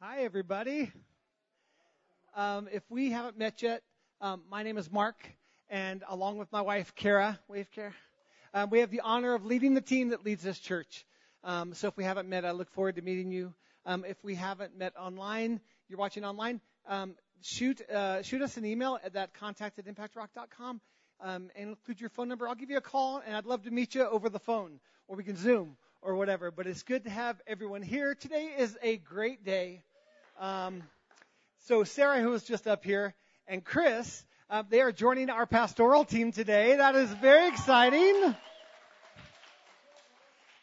Hi, everybody. Um, if we haven't met yet, um, my name is Mark, and along with my wife, Kara, wave Kara, um, we have the honor of leading the team that leads this church. Um, so if we haven't met, I look forward to meeting you. Um, if we haven't met online, you're watching online, um, shoot uh, shoot us an email at that contact at impactrock.com um, and include your phone number. I'll give you a call, and I'd love to meet you over the phone, or we can Zoom or whatever. But it's good to have everyone here. Today is a great day. Um, so Sarah, who was just up here, and Chris, uh, they are joining our pastoral team today. That is very exciting.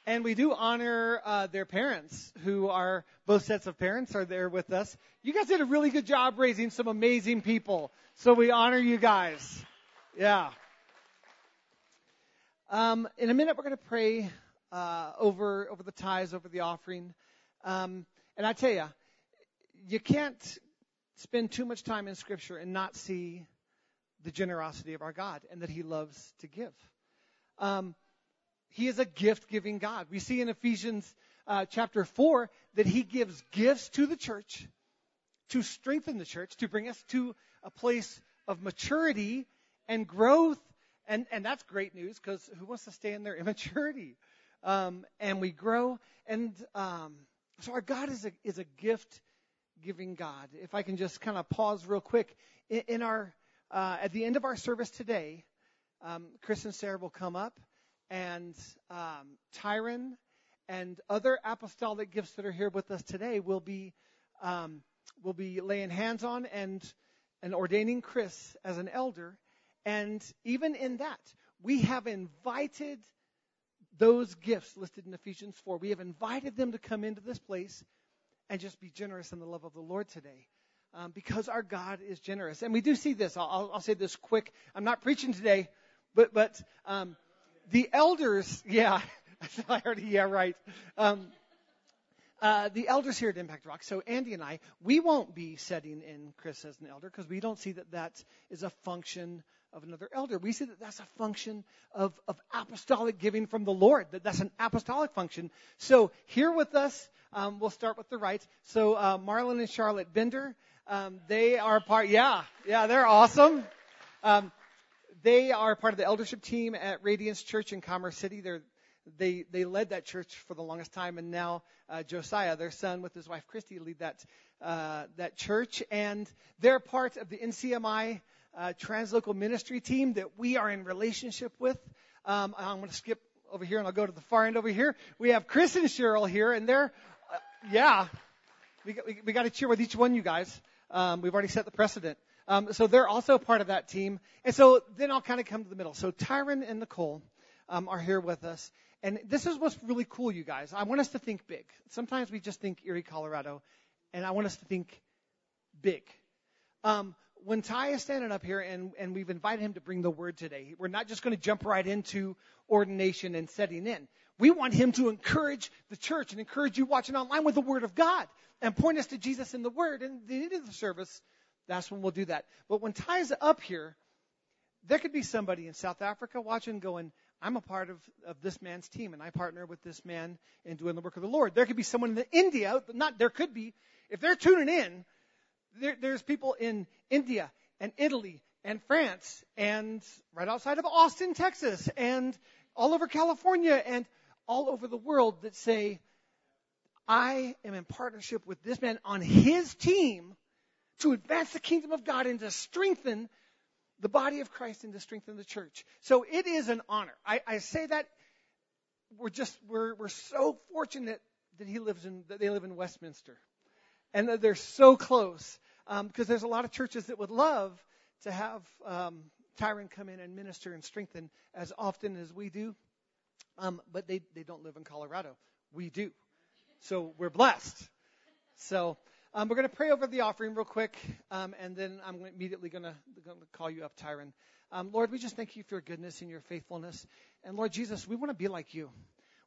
And we do honor uh, their parents, who are both sets of parents are there with us. You guys did a really good job raising some amazing people, so we honor you guys. Yeah. Um, in a minute, we're going to pray uh, over over the tithes, over the offering. Um, and I tell you, you can't spend too much time in Scripture and not see the generosity of our God and that He loves to give. Um, he is a gift giving God. We see in Ephesians uh, chapter 4 that He gives gifts to the church to strengthen the church, to bring us to a place of maturity and growth. And, and that's great news because who wants to stay in their immaturity? Um, and we grow. And um, so our God is a, is a gift giving God. If I can just kind of pause real quick. In, our, uh, at the end of our service today, um, Chris and Sarah will come up and um, Tyron and other apostolic gifts that are here with us today will be um, will be laying hands on and and ordaining Chris as an elder. And even in that, we have invited those gifts listed in Ephesians 4. We have invited them to come into this place and just be generous in the love of the Lord today. Um, because our God is generous. And we do see this. I'll, I'll, say this quick. I'm not preaching today, but, but um, the elders, yeah, I already, yeah, right. Um, uh, the elders here at Impact Rock, so Andy and I, we won't be setting in Chris as an elder because we don't see that that is a function of another elder. We see that that's a function of, of apostolic giving from the Lord, that that's an apostolic function. So here with us, um, we'll start with the right. So uh, Marlon and Charlotte Bender, um, they are part. Yeah, yeah, they're awesome. Um, they are part of the eldership team at Radiance Church in Commerce City. They're they they led that church for the longest time, and now uh, Josiah, their son, with his wife Christy, lead that uh, that church, and they're part of the NCMI uh, translocal ministry team that we are in relationship with. Um, I'm going to skip over here and I'll go to the far end over here. We have Chris and Cheryl here, and they're yeah, we got, we, we got to cheer with each one, you guys. Um, we've already set the precedent. Um, so they're also part of that team. And so then I'll kind of come to the middle. So Tyron and Nicole um, are here with us. And this is what's really cool, you guys. I want us to think big. Sometimes we just think Erie, Colorado, and I want us to think big. Um, when Ty is standing up here and, and we've invited him to bring the word today, we're not just going to jump right into ordination and setting in. We want him to encourage the church and encourage you watching online with the Word of God and point us to Jesus in the Word. And at the end of the service, that's when we'll do that. But when Ty's up here, there could be somebody in South Africa watching going, I'm a part of, of this man's team and I partner with this man in doing the work of the Lord. There could be someone in India, but not there could be, if they're tuning in, there, there's people in India and Italy and France and right outside of Austin, Texas and all over California and all over the world that say, I am in partnership with this man on his team to advance the kingdom of God and to strengthen the body of Christ and to strengthen the church. So it is an honor. I, I say that we're just we're we're so fortunate that he lives in that they live in Westminster, and that they're so close because um, there's a lot of churches that would love to have um, Tyron come in and minister and strengthen as often as we do. Um, but they, they don't live in Colorado. We do. So we're blessed. So um, we're going to pray over the offering real quick, um, and then I'm immediately going to call you up, Tyron. Um, Lord, we just thank you for your goodness and your faithfulness. And Lord Jesus, we want to be like you.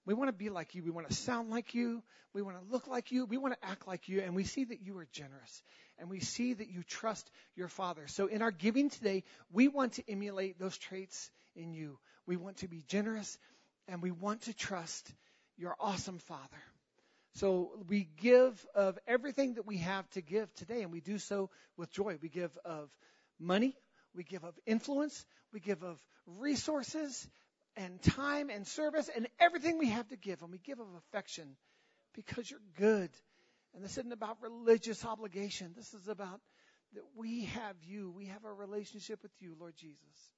We want to be like you. We want to sound like you. We want to look like you. We want to act like you. And we see that you are generous. And we see that you trust your Father. So in our giving today, we want to emulate those traits in you. We want to be generous and we want to trust your awesome Father. So we give of everything that we have to give today, and we do so with joy. We give of money, we give of influence, we give of resources and time and service and everything we have to give, and we give of affection because you're good. And this isn't about religious obligation. This is about that we have you. We have a relationship with you, Lord Jesus.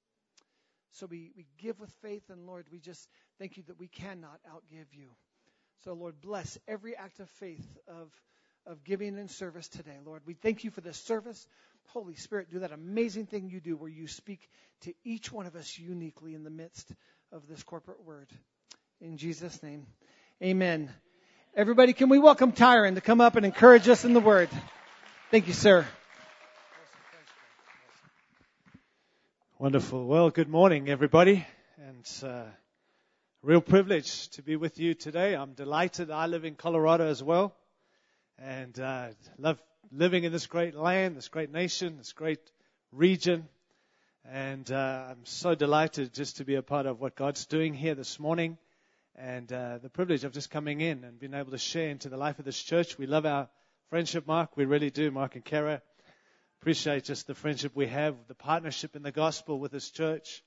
So we, we give with faith, and Lord, we just thank you that we cannot outgive you. So, Lord, bless every act of faith of, of giving and service today, Lord. We thank you for this service. Holy Spirit, do that amazing thing you do where you speak to each one of us uniquely in the midst of this corporate word. In Jesus' name, amen. Everybody, can we welcome Tyron to come up and encourage us in the word? Thank you, sir. Wonderful. Well, good morning, everybody. And uh, real privilege to be with you today. I'm delighted. I live in Colorado as well, and uh, love living in this great land, this great nation, this great region. And uh, I'm so delighted just to be a part of what God's doing here this morning and uh, the privilege of just coming in and being able to share into the life of this church. We love our friendship, Mark. We really do, Mark and Kara. Appreciate just the friendship we have, the partnership in the gospel with this church.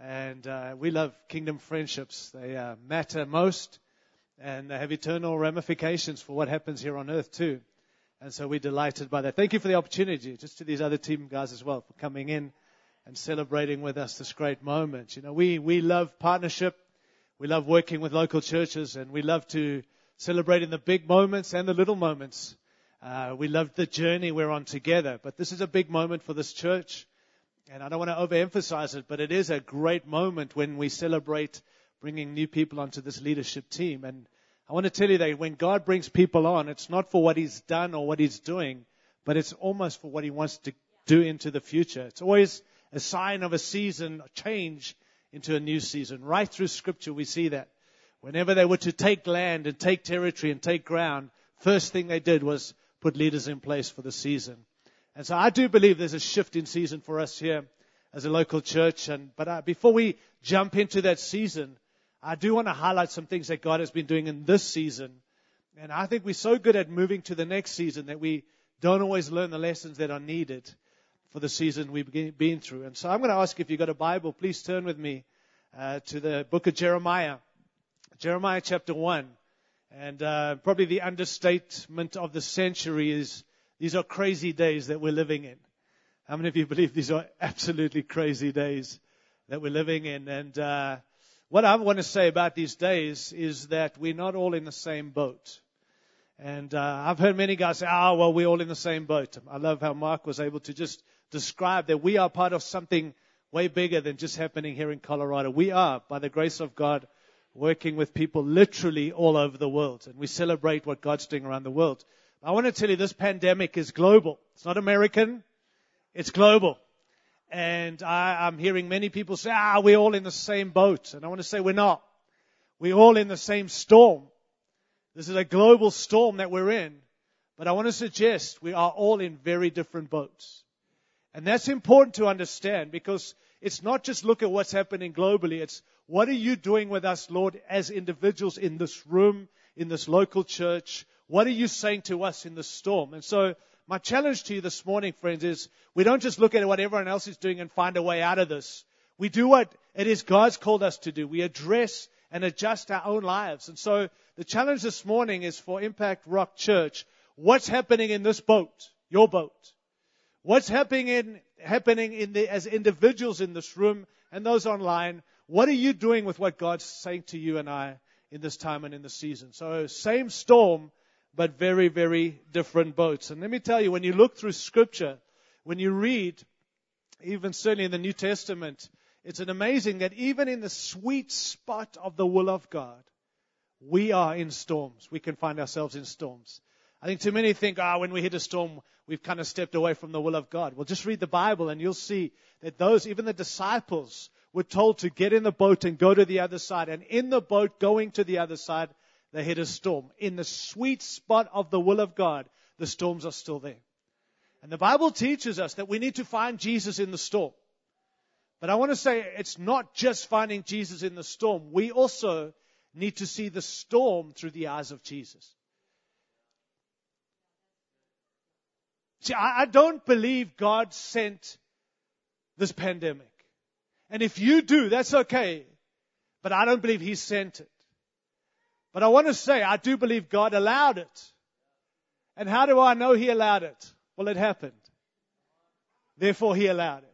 And uh, we love kingdom friendships. They uh, matter most and they have eternal ramifications for what happens here on earth, too. And so we're delighted by that. Thank you for the opportunity, just to these other team guys as well, for coming in and celebrating with us this great moment. You know, we, we love partnership. We love working with local churches and we love to celebrate in the big moments and the little moments. Uh, we love the journey we're on together, but this is a big moment for this church. And I don't want to overemphasize it, but it is a great moment when we celebrate bringing new people onto this leadership team. And I want to tell you that when God brings people on, it's not for what He's done or what He's doing, but it's almost for what He wants to do into the future. It's always a sign of a season change into a new season. Right through scripture we see that. Whenever they were to take land and take territory and take ground, first thing they did was put leaders in place for the season. And so I do believe there's a shift in season for us here as a local church. And, but uh, before we jump into that season, I do want to highlight some things that God has been doing in this season. And I think we're so good at moving to the next season that we don't always learn the lessons that are needed for the season we've been through. And so I'm going to ask if you've got a Bible, please turn with me uh, to the book of Jeremiah, Jeremiah chapter 1. And uh, probably the understatement of the century is these are crazy days that we're living in. How many of you believe these are absolutely crazy days that we're living in? And uh, what I want to say about these days is that we're not all in the same boat. And uh, I've heard many guys say, oh, well, we're all in the same boat. I love how Mark was able to just describe that we are part of something way bigger than just happening here in Colorado. We are, by the grace of God, working with people literally all over the world. And we celebrate what God's doing around the world. I want to tell you this pandemic is global. It's not American. It's global. And I, am hearing many people say, ah, we're all in the same boat. And I want to say we're not. We're all in the same storm. This is a global storm that we're in. But I want to suggest we are all in very different boats. And that's important to understand because it's not just look at what's happening globally. It's what are you doing with us, Lord, as individuals in this room, in this local church? What are you saying to us in the storm? And so my challenge to you this morning, friends, is we don't just look at what everyone else is doing and find a way out of this. We do what it is God's called us to do. We address and adjust our own lives. And so the challenge this morning is for Impact Rock Church. What's happening in this boat? Your boat. What's happening in, happening in the, as individuals in this room and those online? What are you doing with what God's saying to you and I in this time and in this season? So same storm, but very, very different boats. And let me tell you, when you look through scripture, when you read, even certainly in the New Testament, it's an amazing that even in the sweet spot of the will of God, we are in storms. We can find ourselves in storms. I think too many think, ah, oh, when we hit a storm, we've kind of stepped away from the will of God. Well, just read the Bible and you'll see that those, even the disciples, were told to get in the boat and go to the other side. And in the boat going to the other side, they hit a storm. In the sweet spot of the will of God, the storms are still there. And the Bible teaches us that we need to find Jesus in the storm. But I want to say it's not just finding Jesus in the storm. We also need to see the storm through the eyes of Jesus. See, I, I don't believe God sent this pandemic. And if you do, that's okay. But I don't believe He sent it. But I want to say, I do believe God allowed it. And how do I know He allowed it? Well, it happened. Therefore, He allowed it.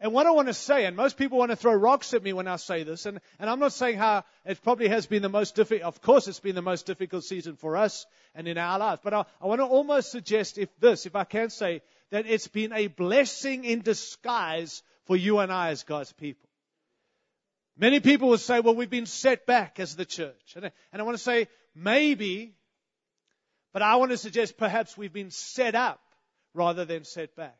And what I want to say, and most people want to throw rocks at me when I say this, and, and I'm not saying how it probably has been the most difficult, of course it's been the most difficult season for us and in our lives, but I, I want to almost suggest if this, if I can say, that it's been a blessing in disguise for you and I as God's people. Many people will say, well, we've been set back as the church. And, and I want to say, maybe, but I want to suggest perhaps we've been set up rather than set back.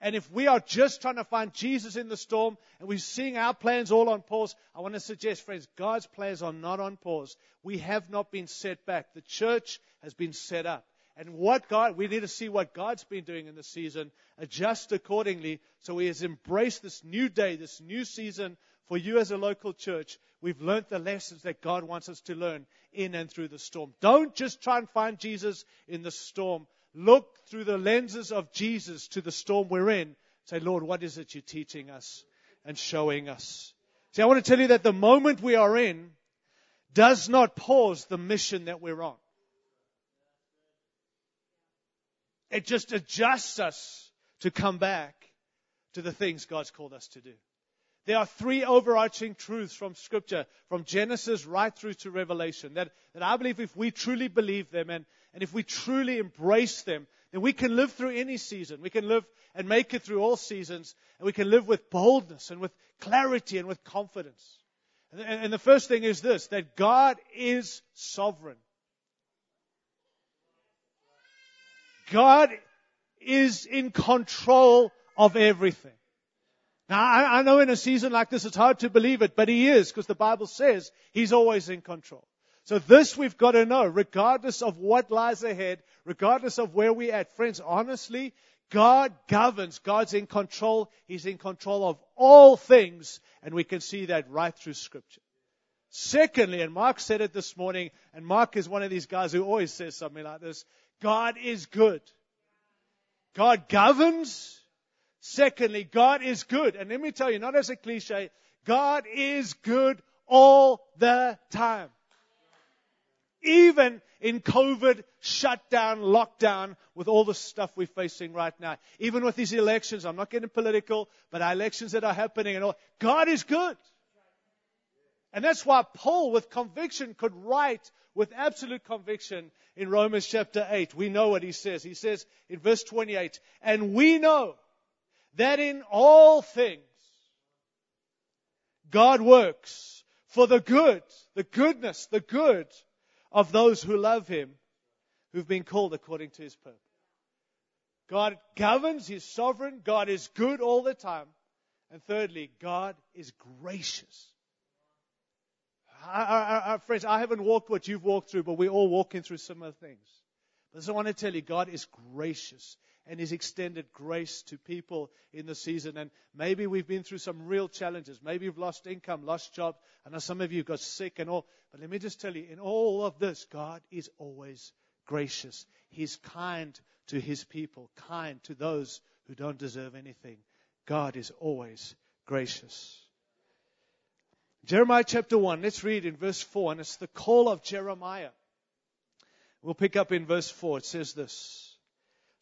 And if we are just trying to find Jesus in the storm and we're seeing our plans all on pause, I want to suggest, friends, God's plans are not on pause. We have not been set back. The church has been set up. And what God, we need to see what God's been doing in the season, adjust accordingly. So He has embraced this new day, this new season for you as a local church. We've learned the lessons that God wants us to learn in and through the storm. Don't just try and find Jesus in the storm look through the lenses of Jesus to the storm we're in. Say, Lord, what is it you're teaching us and showing us? See, I want to tell you that the moment we are in does not pause the mission that we're on. It just adjusts us to come back to the things God's called us to do. There are three overarching truths from Scripture, from Genesis right through to Revelation, that, that I believe if we truly believe them and, and if we truly embrace them, then we can live through any season. We can live and make it through all seasons, and we can live with boldness and with clarity and with confidence. And, and the first thing is this that God is sovereign. God is in control of everything. Now, I, I know in a season like this it's hard to believe it, but He is because the Bible says He's always in control. So this we've got to know, regardless of what lies ahead, regardless of where we're at. Friends, honestly, God governs. God's in control. He's in control of all things. And we can see that right through scripture. Secondly, and Mark said it this morning, and Mark is one of these guys who always says something like this, God is good. God governs. Secondly, God is good. And let me tell you, not as a cliche, God is good all the time. Even in COVID shutdown, lockdown, with all the stuff we're facing right now. Even with these elections, I'm not getting political, but our elections that are happening and all, God is good. And that's why Paul, with conviction, could write with absolute conviction in Romans chapter 8. We know what he says. He says in verse 28, and we know that in all things God works for the good, the goodness, the good of those who love Him, who've been called according to His purpose. God governs, He's sovereign, God is good all the time. And thirdly, God is gracious. Our, I, I, friends, I haven't walked what you've walked through, but we're all walking through similar things. But I want to tell you, God is gracious and He's extended grace to people in the season. And maybe we've been through some real challenges. Maybe you've lost income, lost job. I know some of you got sick and all. But let me just tell you, in all of this, God is always gracious. He's kind to His people, kind to those who don't deserve anything. God is always gracious. Jeremiah chapter 1, let's read in verse 4, and it's the call of Jeremiah. We'll pick up in verse 4. It says this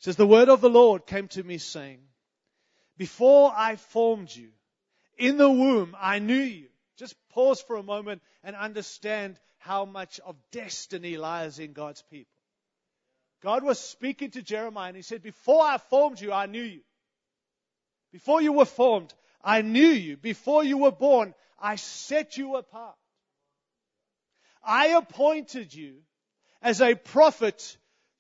says, The word of the Lord came to me saying, Before I formed you, in the womb I knew you. Just pause for a moment and understand how much of destiny lies in God's people. God was speaking to Jeremiah and he said, Before I formed you, I knew you. Before you were formed, I knew you. Before you were born, I set you apart. I appointed you as a prophet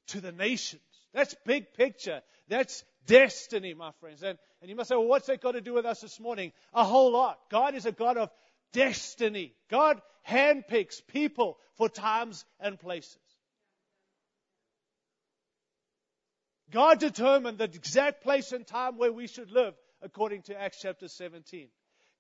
to the nations. That's big picture. That's destiny, my friends. And, and you must say, well, what's that got to do with us this morning? A whole lot. God is a God of destiny. God handpicks people for times and places. God determined the exact place and time where we should live according to Acts chapter 17.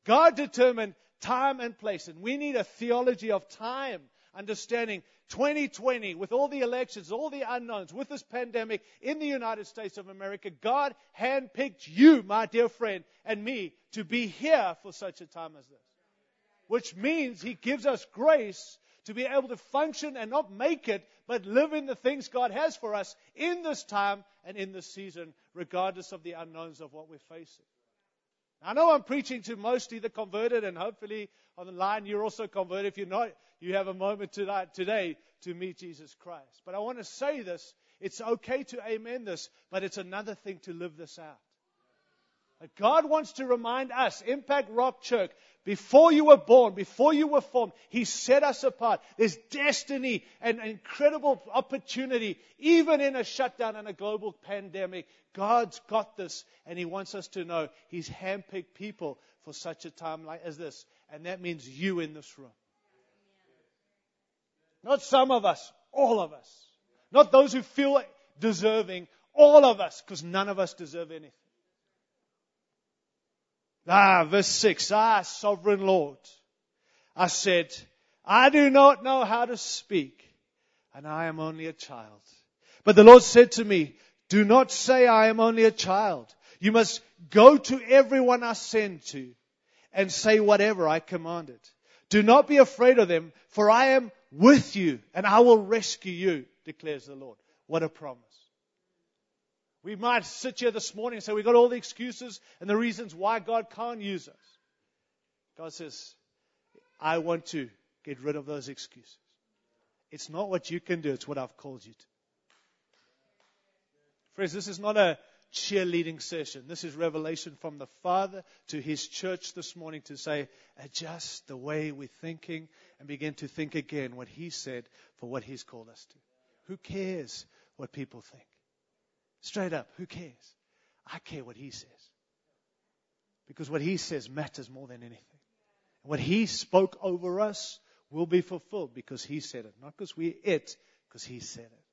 God determined time and place. And we need a theology of time understanding 2020, with all the elections, all the unknowns, with this pandemic in the United States of America, God handpicked you, my dear friend, and me to be here for such a time as this. Which means He gives us grace to be able to function and not make it, but live in the things God has for us in this time and in this season, regardless of the unknowns of what we're facing. I know I'm preaching to mostly the converted, and hopefully on the line you're also converted. If you're not, you have a moment tonight, today to meet Jesus Christ. But I want to say this it's okay to amen this, but it's another thing to live this out. God wants to remind us, Impact Rock Church, before you were born, before you were formed, He set us apart. There's destiny and incredible opportunity, even in a shutdown and a global pandemic. God's got this, and He wants us to know He's handpicked people for such a time like as this. And that means you in this room. Not some of us, all of us. Not those who feel deserving, all of us, because none of us deserve anything. Ah, verse 6. Ah, sovereign Lord. I said, I do not know how to speak, and I am only a child. But the Lord said to me, Do not say I am only a child. You must go to everyone I send to and say whatever I commanded. Do not be afraid of them, for I am with you and I will rescue you, declares the Lord. What a promise. We might sit here this morning and say we've got all the excuses and the reasons why God can't use us. God says, I want to get rid of those excuses. It's not what you can do, it's what I've called you to. Friends, this is not a cheerleading session. This is revelation from the Father to His church this morning to say, adjust the way we're thinking and begin to think again what He said for what He's called us to. Who cares what people think? Straight up, who cares? I care what he says. Because what he says matters more than anything. What he spoke over us will be fulfilled because he said it, not because we're it, because he said it.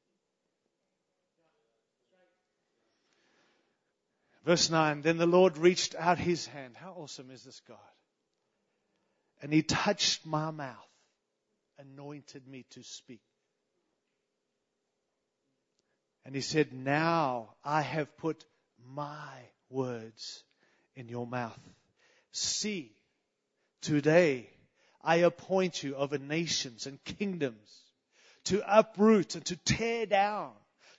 Verse 9 Then the Lord reached out his hand. How awesome is this God? And he touched my mouth, anointed me to speak. And he said, Now I have put my words in your mouth. See, today I appoint you over nations and kingdoms to uproot and to tear down,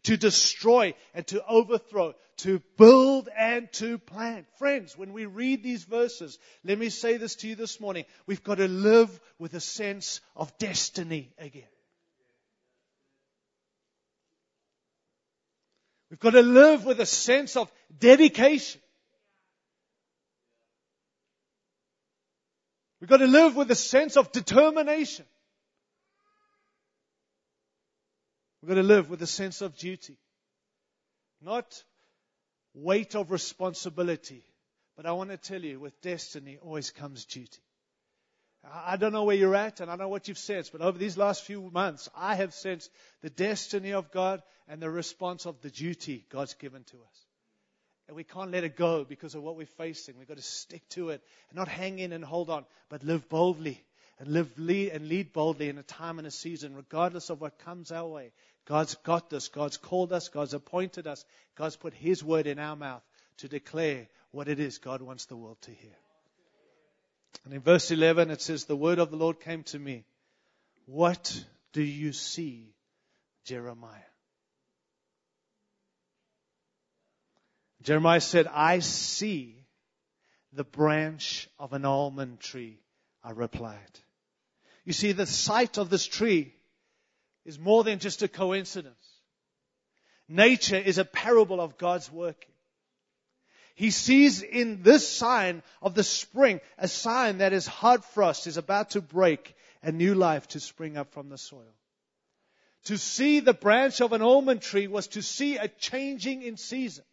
to destroy and to overthrow, to build and to plant. Friends, when we read these verses, let me say this to you this morning. We've got to live with a sense of destiny again. We've got to live with a sense of dedication. We've got to live with a sense of determination. We've got to live with a sense of duty. Not weight of responsibility. But I want to tell you, with destiny always comes duty. I don't know where you're at and I know what you've sensed, but over these last few months, I have sensed the destiny of God and the response of the duty God's given to us. And we can't let it go because of what we're facing. We've got to stick to it and not hang in and hold on, but live boldly and live lead and lead boldly in a time and a season, regardless of what comes our way. God's got this. God's called us. God's appointed us. God's put His word in our mouth to declare what it is God wants the world to hear. And in verse 11 it says, The word of the Lord came to me. What do you see, Jeremiah? Jeremiah said, I see the branch of an almond tree. I replied. You see, the sight of this tree is more than just a coincidence. Nature is a parable of God's working. He sees in this sign of the spring a sign that his hard frost is about to break and new life to spring up from the soil. To see the branch of an almond tree was to see a changing in season.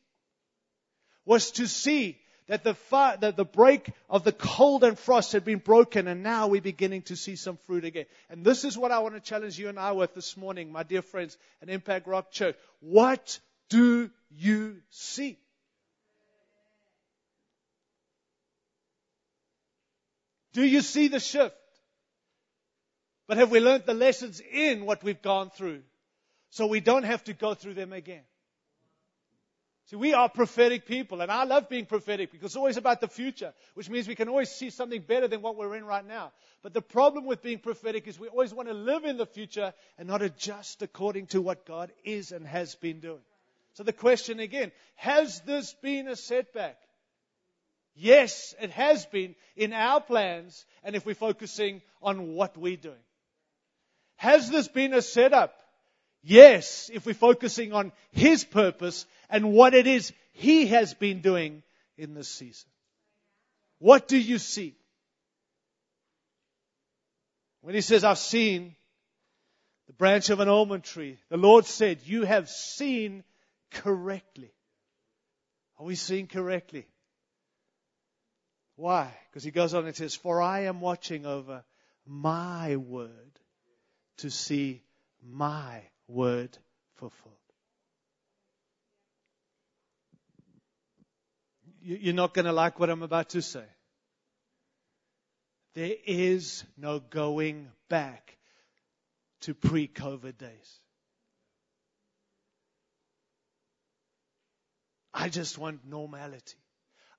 Was to see that the, fire, that the break of the cold and frost had been broken and now we're beginning to see some fruit again. And this is what I want to challenge you and I with this morning, my dear friends at Impact Rock Church. What do you see? Do you see the shift? But have we learned the lessons in what we've gone through so we don't have to go through them again? See, we are prophetic people, and I love being prophetic because it's always about the future, which means we can always see something better than what we're in right now. But the problem with being prophetic is we always want to live in the future and not adjust according to what God is and has been doing. So the question again, has this been a setback? Yes, it has been in our plans and if we're focusing on what we're doing. Has this been a setup? Yes, if we're focusing on His purpose and what it is He has been doing in this season. What do you see? When He says, I've seen the branch of an almond tree, the Lord said, You have seen correctly. Are we seeing correctly? Why? Because he goes on and says, For I am watching over my word to see my word fulfilled. You're not going to like what I'm about to say. There is no going back to pre COVID days. I just want normality.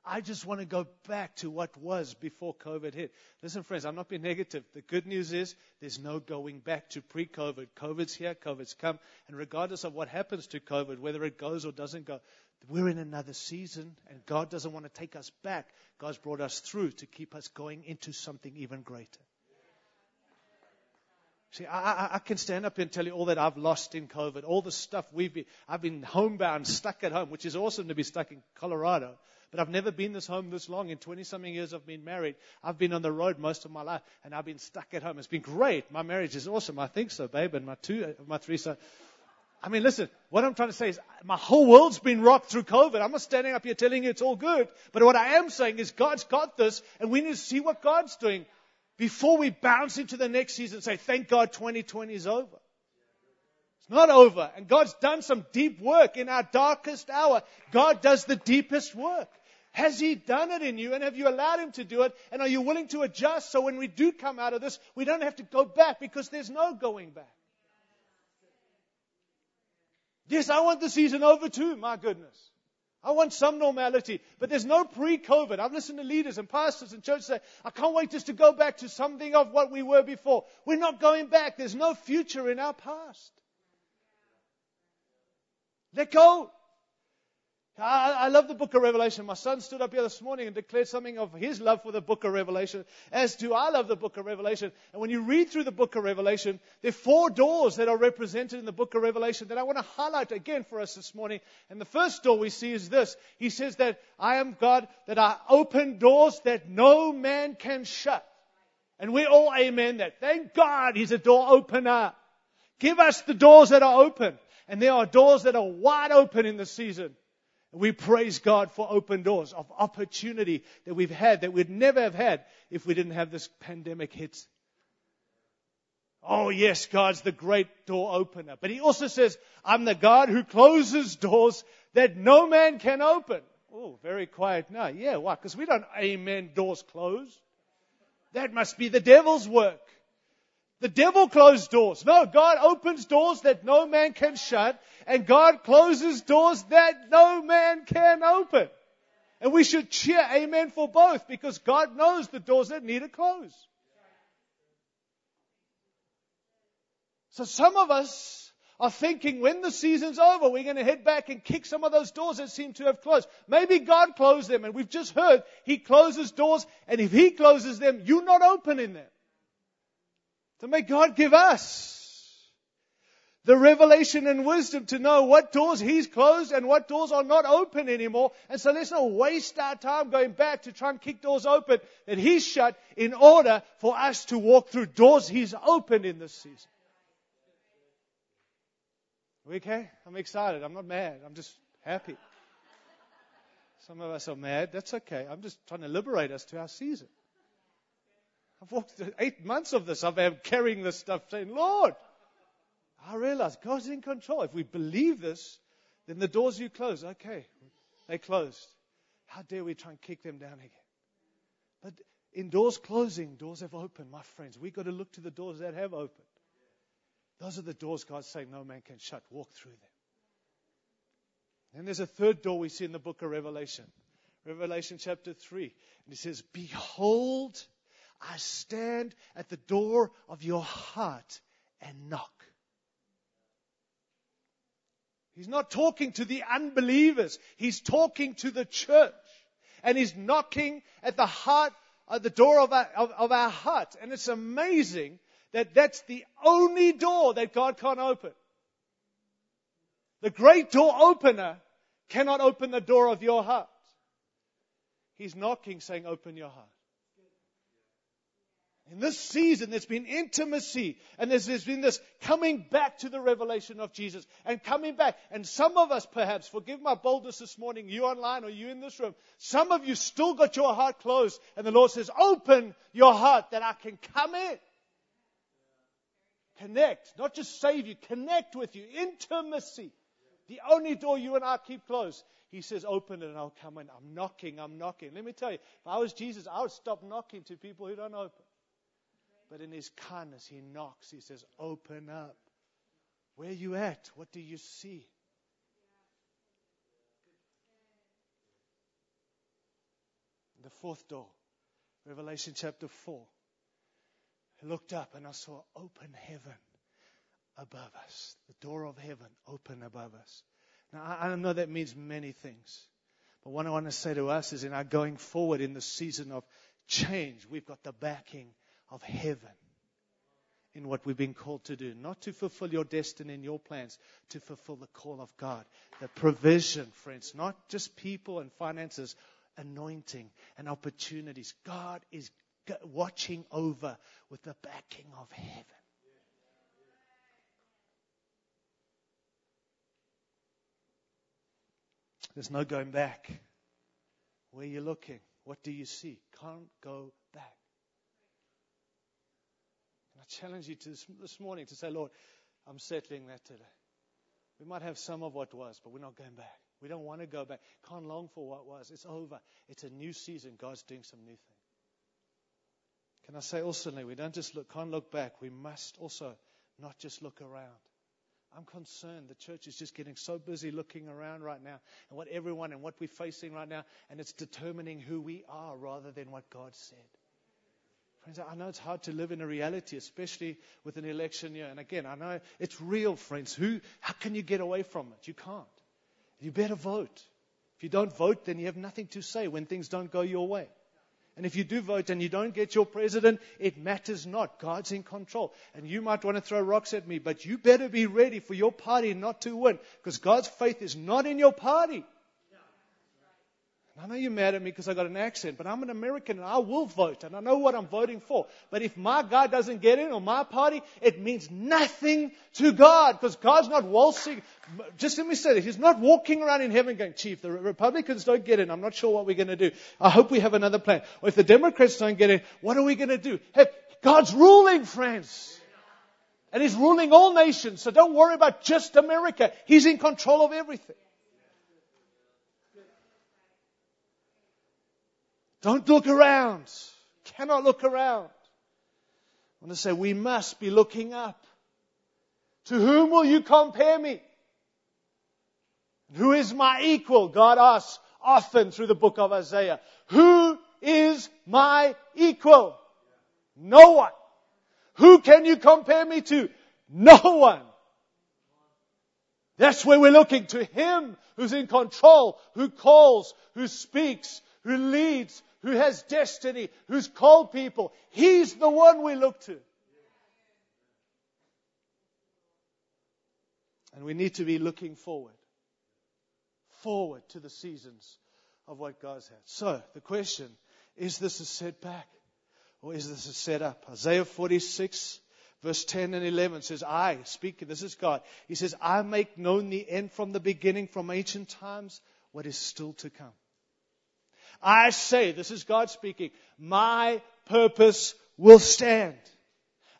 I just want to go back to what was before COVID hit. Listen, friends, I'm not being negative. The good news is there's no going back to pre COVID. COVID's here, COVID's come. And regardless of what happens to COVID, whether it goes or doesn't go, we're in another season, and God doesn't want to take us back. God's brought us through to keep us going into something even greater. See, I, I, I, can stand up and tell you all that I've lost in COVID, all the stuff we've been, I've been homebound, stuck at home, which is awesome to be stuck in Colorado. But I've never been this home this long. In 20 something years I've been married. I've been on the road most of my life and I've been stuck at home. It's been great. My marriage is awesome. I think so, babe. And my two, uh, my three sons. I mean, listen, what I'm trying to say is my whole world's been rocked through COVID. I'm not standing up here telling you it's all good. But what I am saying is God's got this and we need to see what God's doing before we bounce into the next season and say, thank God 2020 is over. It's not over. And God's done some deep work in our darkest hour. God does the deepest work. Has He done it in you and have you allowed Him to do it? And are you willing to adjust so when we do come out of this, we don't have to go back because there's no going back? Yes, I want the season over too, my goodness. I want some normality, but there's no pre-COVID. I've listened to leaders and pastors and churches say, I can't wait just to go back to something of what we were before. We're not going back. There's no future in our past. Let go. I, love the book of Revelation. My son stood up here this morning and declared something of his love for the book of Revelation, as do I love the book of Revelation. And when you read through the book of Revelation, there are four doors that are represented in the book of Revelation that I want to highlight again for us this morning. And the first door we see is this. He says that I am God, that I open doors that no man can shut. And we all amen that. Thank God he's a door opener. Give us the doors that are open. And there are doors that are wide open in the season. We praise God for open doors of opportunity that we've had that we'd never have had if we didn't have this pandemic hit. Oh yes, God's the great door opener. But he also says, I'm the God who closes doors that no man can open. Oh, very quiet now. Yeah, why? Because we don't amen doors closed. That must be the devil's work. The devil closed doors. No, God opens doors that no man can shut, and God closes doors that no man can open. And we should cheer amen for both because God knows the doors that need to close. So some of us are thinking when the season's over, we're going to head back and kick some of those doors that seem to have closed. Maybe God closed them and we've just heard He closes doors and if He closes them, you're not opening them. So may God give us the revelation and wisdom to know what doors He's closed and what doors are not open anymore. And so let's not waste our time going back to try and kick doors open that He's shut in order for us to walk through doors He's opened in this season. Okay? I'm excited. I'm not mad. I'm just happy. Some of us are mad. That's okay. I'm just trying to liberate us to our season. I've walked eight months of this. I've been carrying this stuff saying, Lord, I realize God's in control. If we believe this, then the doors you close, okay, they closed. How dare we try and kick them down again? But In doors closing, doors have opened, my friends. We've got to look to the doors that have opened. Those are the doors God's saying no man can shut. Walk through them. Then there's a third door we see in the book of Revelation. Revelation chapter 3. And he says, Behold, I stand at the door of your heart and knock. He's not talking to the unbelievers. He's talking to the church. And he's knocking at the heart, at the door of our, of, of our heart. And it's amazing that that's the only door that God can't open. The great door opener cannot open the door of your heart. He's knocking, saying, Open your heart. In this season, there's been intimacy and there's, there's, been this coming back to the revelation of Jesus and coming back. And some of us, perhaps, forgive my boldness this morning, you online or you in this room, some of you still got your heart closed and the Lord says, open your heart that I can come in. Connect, not just save you, connect with you. Intimacy. The only door you and I keep closed. He says, open it and I'll come in. I'm knocking, I'm knocking. Let me tell you, if I was Jesus, I would stop knocking to people who don't open. But in his kindness, he knocks. He says, Open up. Where are you at? What do you see? The fourth door, Revelation chapter 4. I looked up and I saw open heaven above us. The door of heaven open above us. Now, I know that means many things. But what I want to say to us is in our going forward in the season of change, we've got the backing of heaven in what we've been called to do. Not to fulfill your destiny and your plans, to fulfill the call of God. The provision, friends, not just people and finances, anointing and opportunities. God is watching over with the backing of heaven. There's no going back. Where are you looking? What do you see? Can't go back. Challenge you to this morning to say, Lord, I'm settling that today. We might have some of what was, but we're not going back. We don't want to go back. Can't long for what was. It's over. It's a new season. God's doing some new thing. Can I say also, we don't just look, can't look back. We must also not just look around. I'm concerned the church is just getting so busy looking around right now and what everyone and what we're facing right now, and it's determining who we are rather than what God said. I know it's hard to live in a reality, especially with an election year. And again, I know it's real, friends. Who, how can you get away from it? You can't. You better vote. If you don't vote, then you have nothing to say when things don't go your way. And if you do vote and you don't get your president, it matters not. God's in control. And you might want to throw rocks at me, but you better be ready for your party not to win because God's faith is not in your party. I know you're mad at me because I got an accent, but I'm an American and I will vote and I know what I'm voting for. But if my guy doesn't get in or my party, it means nothing to God because God's not waltzing. Just let me say this. He's not walking around in heaven going, Chief, the Republicans don't get in. I'm not sure what we're going to do. I hope we have another plan. Or if the Democrats don't get in, what are we going to do? Hey, God's ruling, friends. And He's ruling all nations. So don't worry about just America. He's in control of everything. Don't look around. Cannot look around. I want to say we must be looking up. To whom will you compare me? Who is my equal? God asks often through the book of Isaiah. Who is my equal? No one. Who can you compare me to? No one. That's where we're looking to Him who's in control, who calls, who speaks, who leads, who has destiny, who's called people. He's the one we look to. And we need to be looking forward. Forward to the seasons of what God's had. So, the question is this a setback or is this a setup? Isaiah 46, verse 10 and 11 says, I, speaking, this is God, He says, I make known the end from the beginning, from ancient times, what is still to come. I say, this is God speaking, my purpose will stand.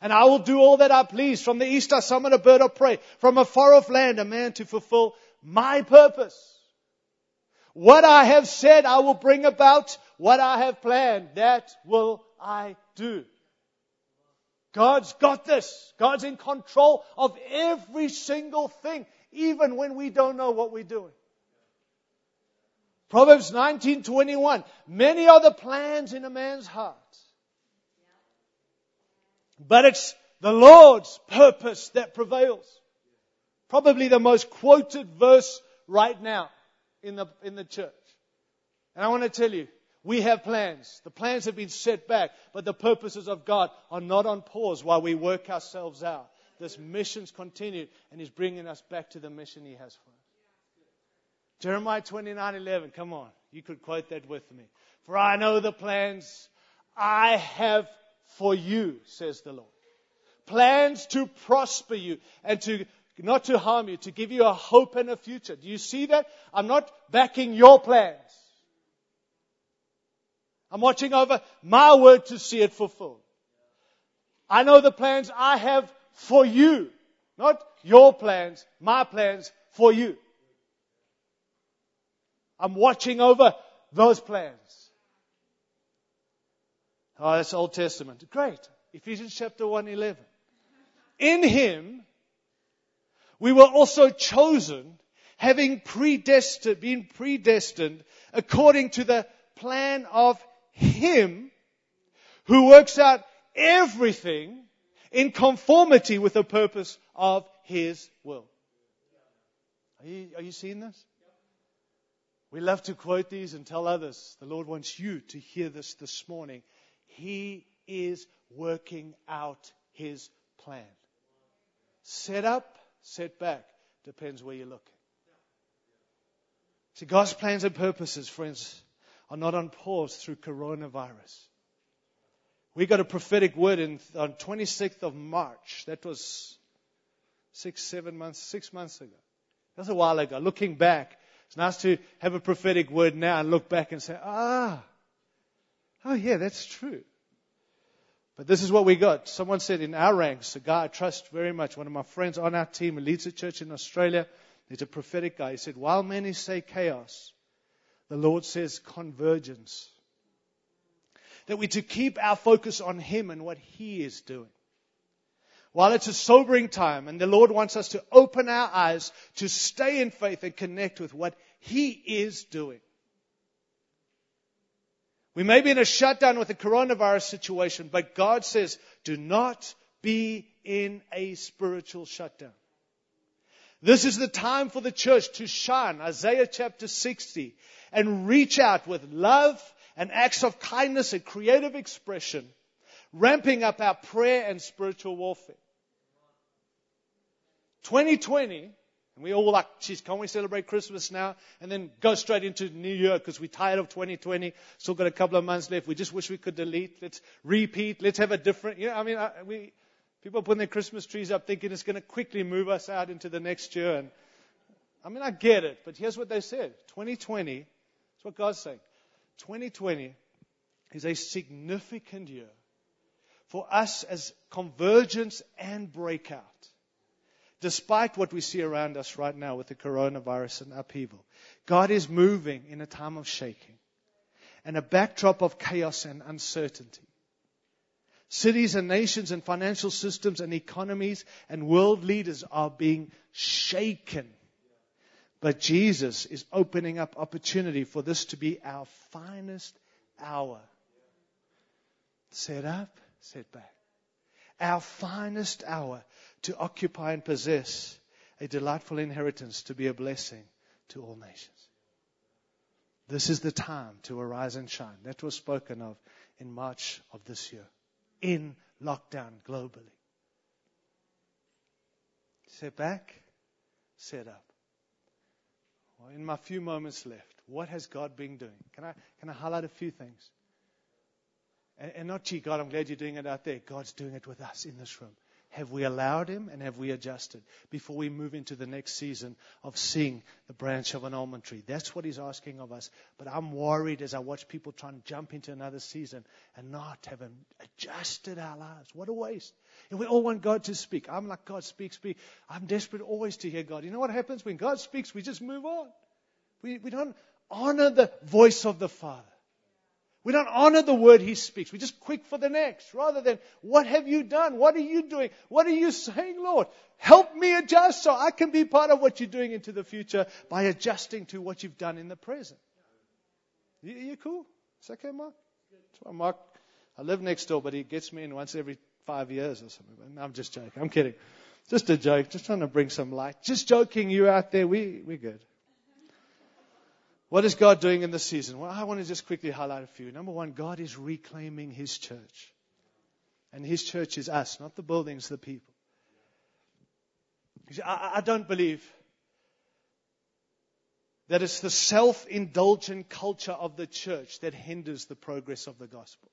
And I will do all that I please. From the east I summon a bird of prey. From a far off land a man to fulfill my purpose. What I have said I will bring about. What I have planned, that will I do. God's got this. God's in control of every single thing, even when we don't know what we're doing. Proverbs 19:21 Many are the plans in a man's heart. But it's the Lord's purpose that prevails. Probably the most quoted verse right now in the, in the church. And I want to tell you, we have plans. The plans have been set back, but the purposes of God are not on pause while we work ourselves out. This mission's continued, and He's bringing us back to the mission He has for us. Jeremiah 29:11. Come on, you could quote that with me. For I know the plans I have for you, says the Lord. Plans to prosper you and to not to harm you, to give you a hope and a future. Do you see that? I'm not backing your plans. I'm watching over my word to see it fulfilled. I know the plans I have for you, not your plans, my plans for you. I'm watching over those plans. Oh, that's Old Testament. Great. Ephesians chapter 1, 11. In Him, we were also chosen, having predestined, been predestined according to the plan of Him who works out everything in conformity with the purpose of His will. Are you, are you seeing this? We love to quote these and tell others. The Lord wants you to hear this this morning. He is working out His plan. Set up, set back. Depends where you're looking. See, God's plans and purposes, friends, are not on pause through coronavirus. We got a prophetic word in, on 26th of March. That was six, seven months, six months ago. That's a while ago. Looking back, it's nice to have a prophetic word now and look back and say, ah, oh yeah, that's true. But this is what we got. Someone said in our ranks, a guy I trust very much, one of my friends on our team who leads a church in Australia, he's a prophetic guy. He said, while many say chaos, the Lord says convergence. That we're to keep our focus on Him and what He is doing. While it's a sobering time and the Lord wants us to open our eyes to stay in faith and connect with what He is doing. We may be in a shutdown with the coronavirus situation, but God says, do not be in a spiritual shutdown. This is the time for the church to shine, Isaiah chapter 60, and reach out with love and acts of kindness and creative expression, ramping up our prayer and spiritual warfare. 2020, and we all like, geez, can't we celebrate Christmas now? And then go straight into New Year because we're tired of 2020. Still got a couple of months left. We just wish we could delete. Let's repeat. Let's have a different, you know, I mean, I, we, people putting their Christmas trees up thinking it's going to quickly move us out into the next year. And I mean, I get it, but here's what they said. 2020, that's what God's saying. 2020 is a significant year for us as convergence and breakout despite what we see around us right now with the coronavirus and upheaval. God is moving in a time of shaking and a backdrop of chaos and uncertainty. Cities and nations and financial systems and economies and world leaders are being shaken. But Jesus is opening up opportunity for this to be our finest hour. Set up, set back. Our finest hour to occupy and possess a delightful inheritance to be a blessing to all nations. This is the time to arise and shine. That was spoken of in March of this year, in lockdown globally. Set back, set up. Well, in my few moments left, what has God been doing? Can I, can I highlight a few things? And, and not, gee, God, I'm glad you're doing it out there. God's doing it with us in this room. Have we allowed Him and have we adjusted before we move into the next season of seeing the branch of an almond tree? That's what He's asking of us. But I'm worried as I watch people try and jump into another season and not have adjusted our lives. What a waste. And we all want God to speak. I'm like, God, speak, speak. I'm desperate always to hear God. You know what happens when God speaks? We just move on. We, we don't honor the voice of the Father. We don't honor the word he speaks. We're just quick for the next rather than, what have you done? What are you doing? What are you saying, Lord? Help me adjust so I can be part of what you're doing into the future by adjusting to what you've done in the present. You, you cool? Is that okay, Mark? Well, Mark, I live next door, but he gets me in once every five years or something. I'm just joking. I'm kidding. Just a joke. Just trying to bring some light. Just joking. You out there, we, we're good. What is God doing in this season? Well, I want to just quickly highlight a few. Number one, God is reclaiming His church. And His church is us, not the buildings, the people. I, I don't believe that it's the self indulgent culture of the church that hinders the progress of the gospel.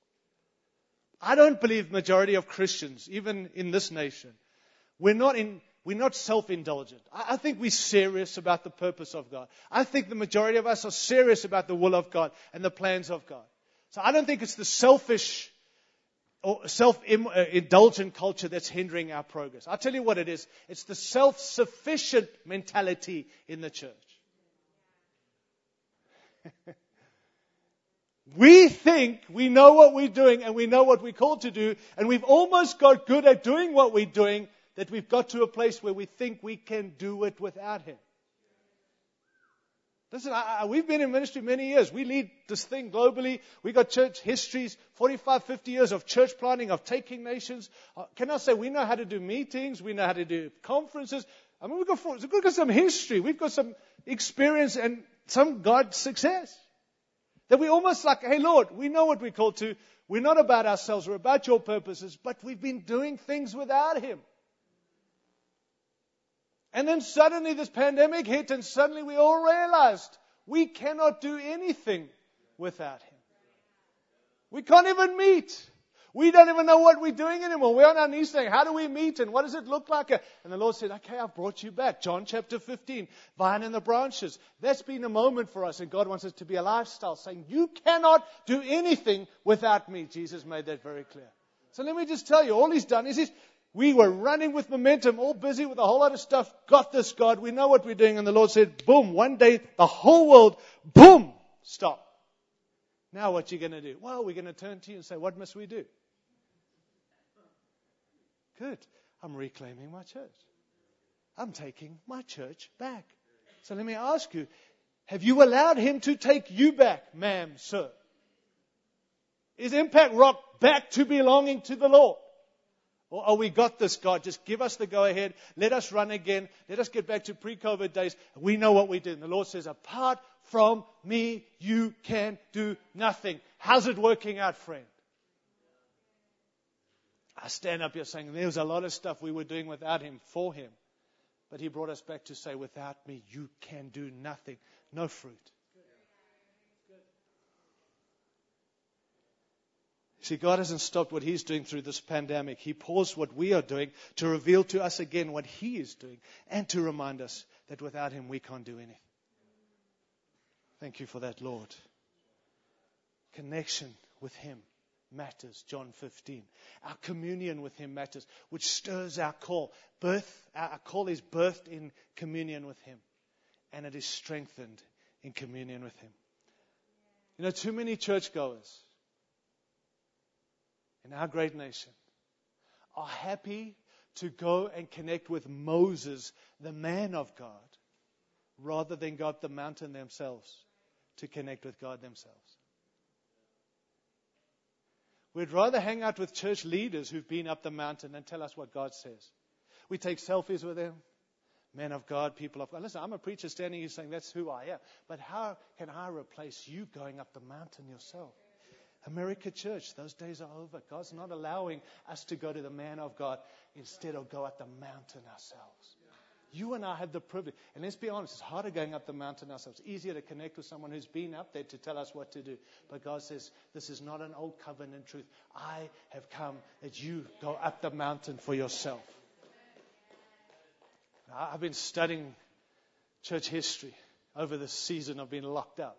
I don't believe majority of Christians, even in this nation, we're not in we're not self indulgent. I think we're serious about the purpose of God. I think the majority of us are serious about the will of God and the plans of God. So I don't think it's the selfish or self uh, indulgent culture that's hindering our progress. I'll tell you what it is it's the self sufficient mentality in the church. we think we know what we're doing and we know what we're called to do, and we've almost got good at doing what we're doing that we've got to a place where we think we can do it without Him. Listen, I, I, we've been in ministry many years. We lead this thing globally. We got church histories, 45, 50 years of church planting, of taking nations. Uh, can I say we know how to do meetings? We know how to do conferences. I mean, we've got, we've got some history. We've got some experience and some God success. That we almost like, hey Lord, we know what we're called to. We're not about ourselves. We're about your purposes, but we've been doing things without Him. And then suddenly this pandemic hit, and suddenly we all realized we cannot do anything without Him. We can't even meet. We don't even know what we're doing anymore. We're on our knees saying, How do we meet? And what does it look like? And the Lord said, Okay, I've brought you back. John chapter 15, vine and the branches. That's been a moment for us, and God wants us to be a lifestyle, saying, You cannot do anything without me. Jesus made that very clear. So let me just tell you, all He's done is He's we were running with momentum, all busy with a whole lot of stuff. Got this, God. We know what we're doing. And the Lord said, boom, one day the whole world, boom, stop. Now what are you going to do? Well, we're going to turn to you and say, what must we do? Good. I'm reclaiming my church. I'm taking my church back. So let me ask you, have you allowed him to take you back, ma'am, sir? Is Impact Rock back to belonging to the Lord? Or, oh, we got this, God. Just give us the go ahead. Let us run again. Let us get back to pre COVID days. We know what we did. And the Lord says, apart from me, you can do nothing. How's it working out, friend? I stand up here saying there was a lot of stuff we were doing without Him, for Him. But He brought us back to say, without me, you can do nothing. No fruit. See, God hasn't stopped what He's doing through this pandemic. He paused what we are doing to reveal to us again what He is doing and to remind us that without Him we can't do anything. Thank you for that, Lord. Connection with Him matters, John 15. Our communion with Him matters, which stirs our call. Birth, our call is birthed in communion with Him, and it is strengthened in communion with Him. You know, too many churchgoers in our great nation are happy to go and connect with Moses, the man of God, rather than go up the mountain themselves to connect with God themselves. We'd rather hang out with church leaders who've been up the mountain and tell us what God says. We take selfies with them, men of God, people of God. Listen, I'm a preacher standing here saying that's who I am. But how can I replace you going up the mountain yourself? America Church, those days are over. God's not allowing us to go to the man of God instead of go up the mountain ourselves. You and I have the privilege. And let's be honest, it's harder going up the mountain ourselves. It's easier to connect with someone who's been up there to tell us what to do. But God says, this is not an old covenant truth. I have come that you go up the mountain for yourself. I've been studying church history over this season of being locked up.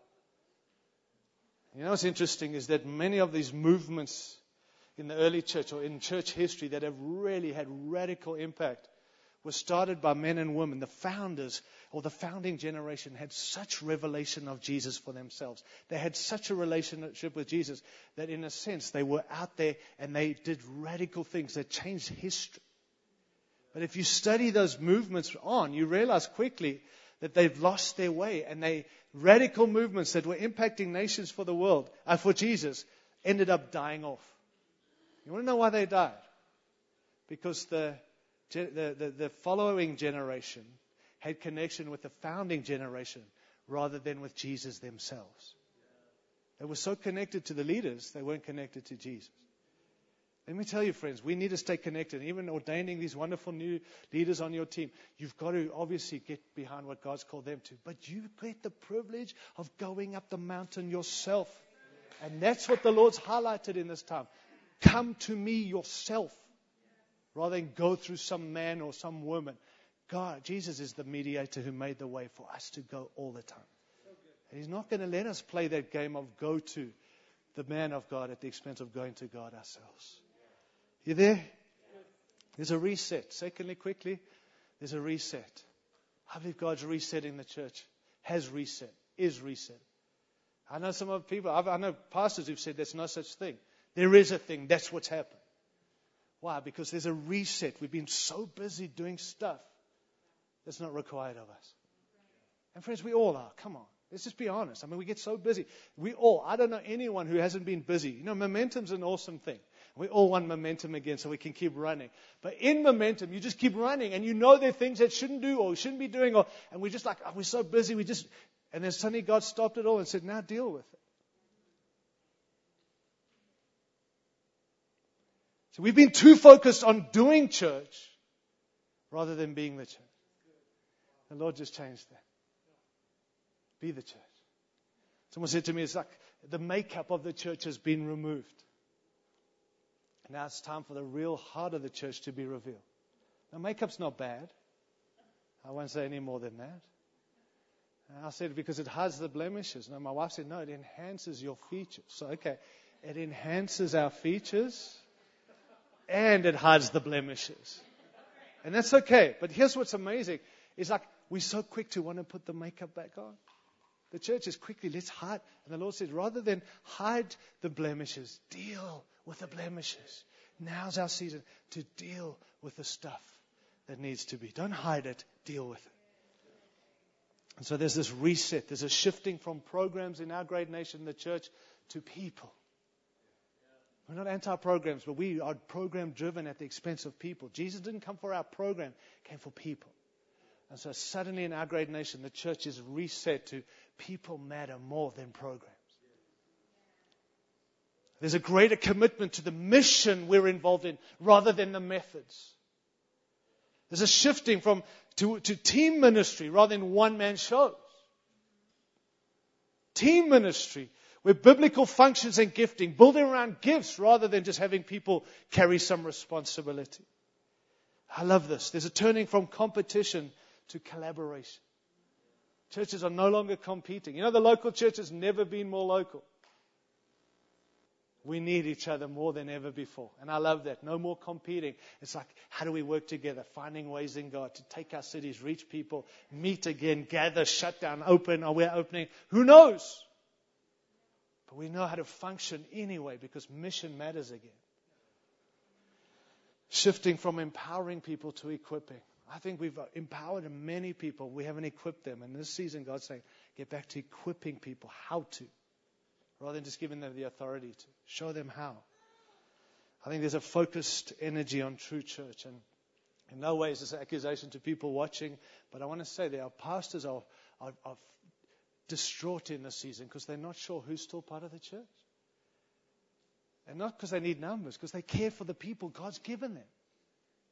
You know what's interesting is that many of these movements in the early church or in church history that have really had radical impact were started by men and women. The founders or the founding generation had such revelation of Jesus for themselves. They had such a relationship with Jesus that, in a sense, they were out there and they did radical things that changed history. But if you study those movements on, you realize quickly that they've lost their way and they radical movements that were impacting nations for the world, uh, for Jesus, ended up dying off. You want to know why they died? Because the, the, the, the following generation had connection with the founding generation rather than with Jesus themselves. They were so connected to the leaders, they weren't connected to Jesus. Let me tell you, friends, we need to stay connected. Even ordaining these wonderful new leaders on your team, you've got to obviously get behind what God's called them to. But you get the privilege of going up the mountain yourself. And that's what the Lord's highlighted in this time. Come to me yourself rather than go through some man or some woman. God, Jesus is the mediator who made the way for us to go all the time. And He's not going to let us play that game of go to the man of God at the expense of going to God ourselves. You there? There's a reset. Secondly, quickly, there's a reset. I believe God's resetting the church, has reset, is reset. I know some of people, I know pastors who've said there's no such thing. There is a thing. That's what's happened. Why? Because there's a reset. We've been so busy doing stuff that's not required of us. And friends, we all are. Come on. Let's just be honest. I mean, we get so busy. We all, I don't know anyone who hasn't been busy. You know, momentum's an awesome thing. We all want momentum again so we can keep running. But in momentum, you just keep running and you know there are things that shouldn't do or shouldn't be doing or, and we're just like, oh, we're so busy. We just, and then suddenly God stopped it all and said, now deal with it. So we've been too focused on doing church rather than being the church. The Lord just changed that. Be the church. Someone said to me, it's like the makeup of the church has been removed. Now it's time for the real heart of the church to be revealed. Now, makeup's not bad. I won't say any more than that. And I said, because it hides the blemishes. Now, my wife said, no, it enhances your features. So, okay, it enhances our features and it hides the blemishes. And that's okay. But here's what's amazing. It's like we're so quick to want to put the makeup back on. The church is quickly, let's hide. And the Lord said, rather than hide the blemishes, deal with the blemishes. Now's our season to deal with the stuff that needs to be. Don't hide it, deal with it. And so there's this reset, there's a shifting from programs in our great nation, the church, to people. We're not anti programs, but we are program driven at the expense of people. Jesus didn't come for our program, came for people. And so suddenly in our great nation, the church is reset to people matter more than programs. There's a greater commitment to the mission we're involved in rather than the methods. There's a shifting from to, to team ministry rather than one man shows. Team ministry where biblical functions and gifting, building around gifts rather than just having people carry some responsibility. I love this. There's a turning from competition to collaboration. Churches are no longer competing. You know, the local church has never been more local. We need each other more than ever before. And I love that. No more competing. It's like, how do we work together? Finding ways in God to take our cities, reach people, meet again, gather, shut down, open, or we're opening. Who knows? But we know how to function anyway because mission matters again. Shifting from empowering people to equipping. I think we've empowered many people. We haven't equipped them. And this season, God's saying, get back to equipping people how to rather than just giving them the authority to. Show them how. I think there's a focused energy on true church. And in no way is this an accusation to people watching, but I want to say that our pastors are, are, are distraught in this season because they're not sure who's still part of the church. And not because they need numbers, because they care for the people God's given them.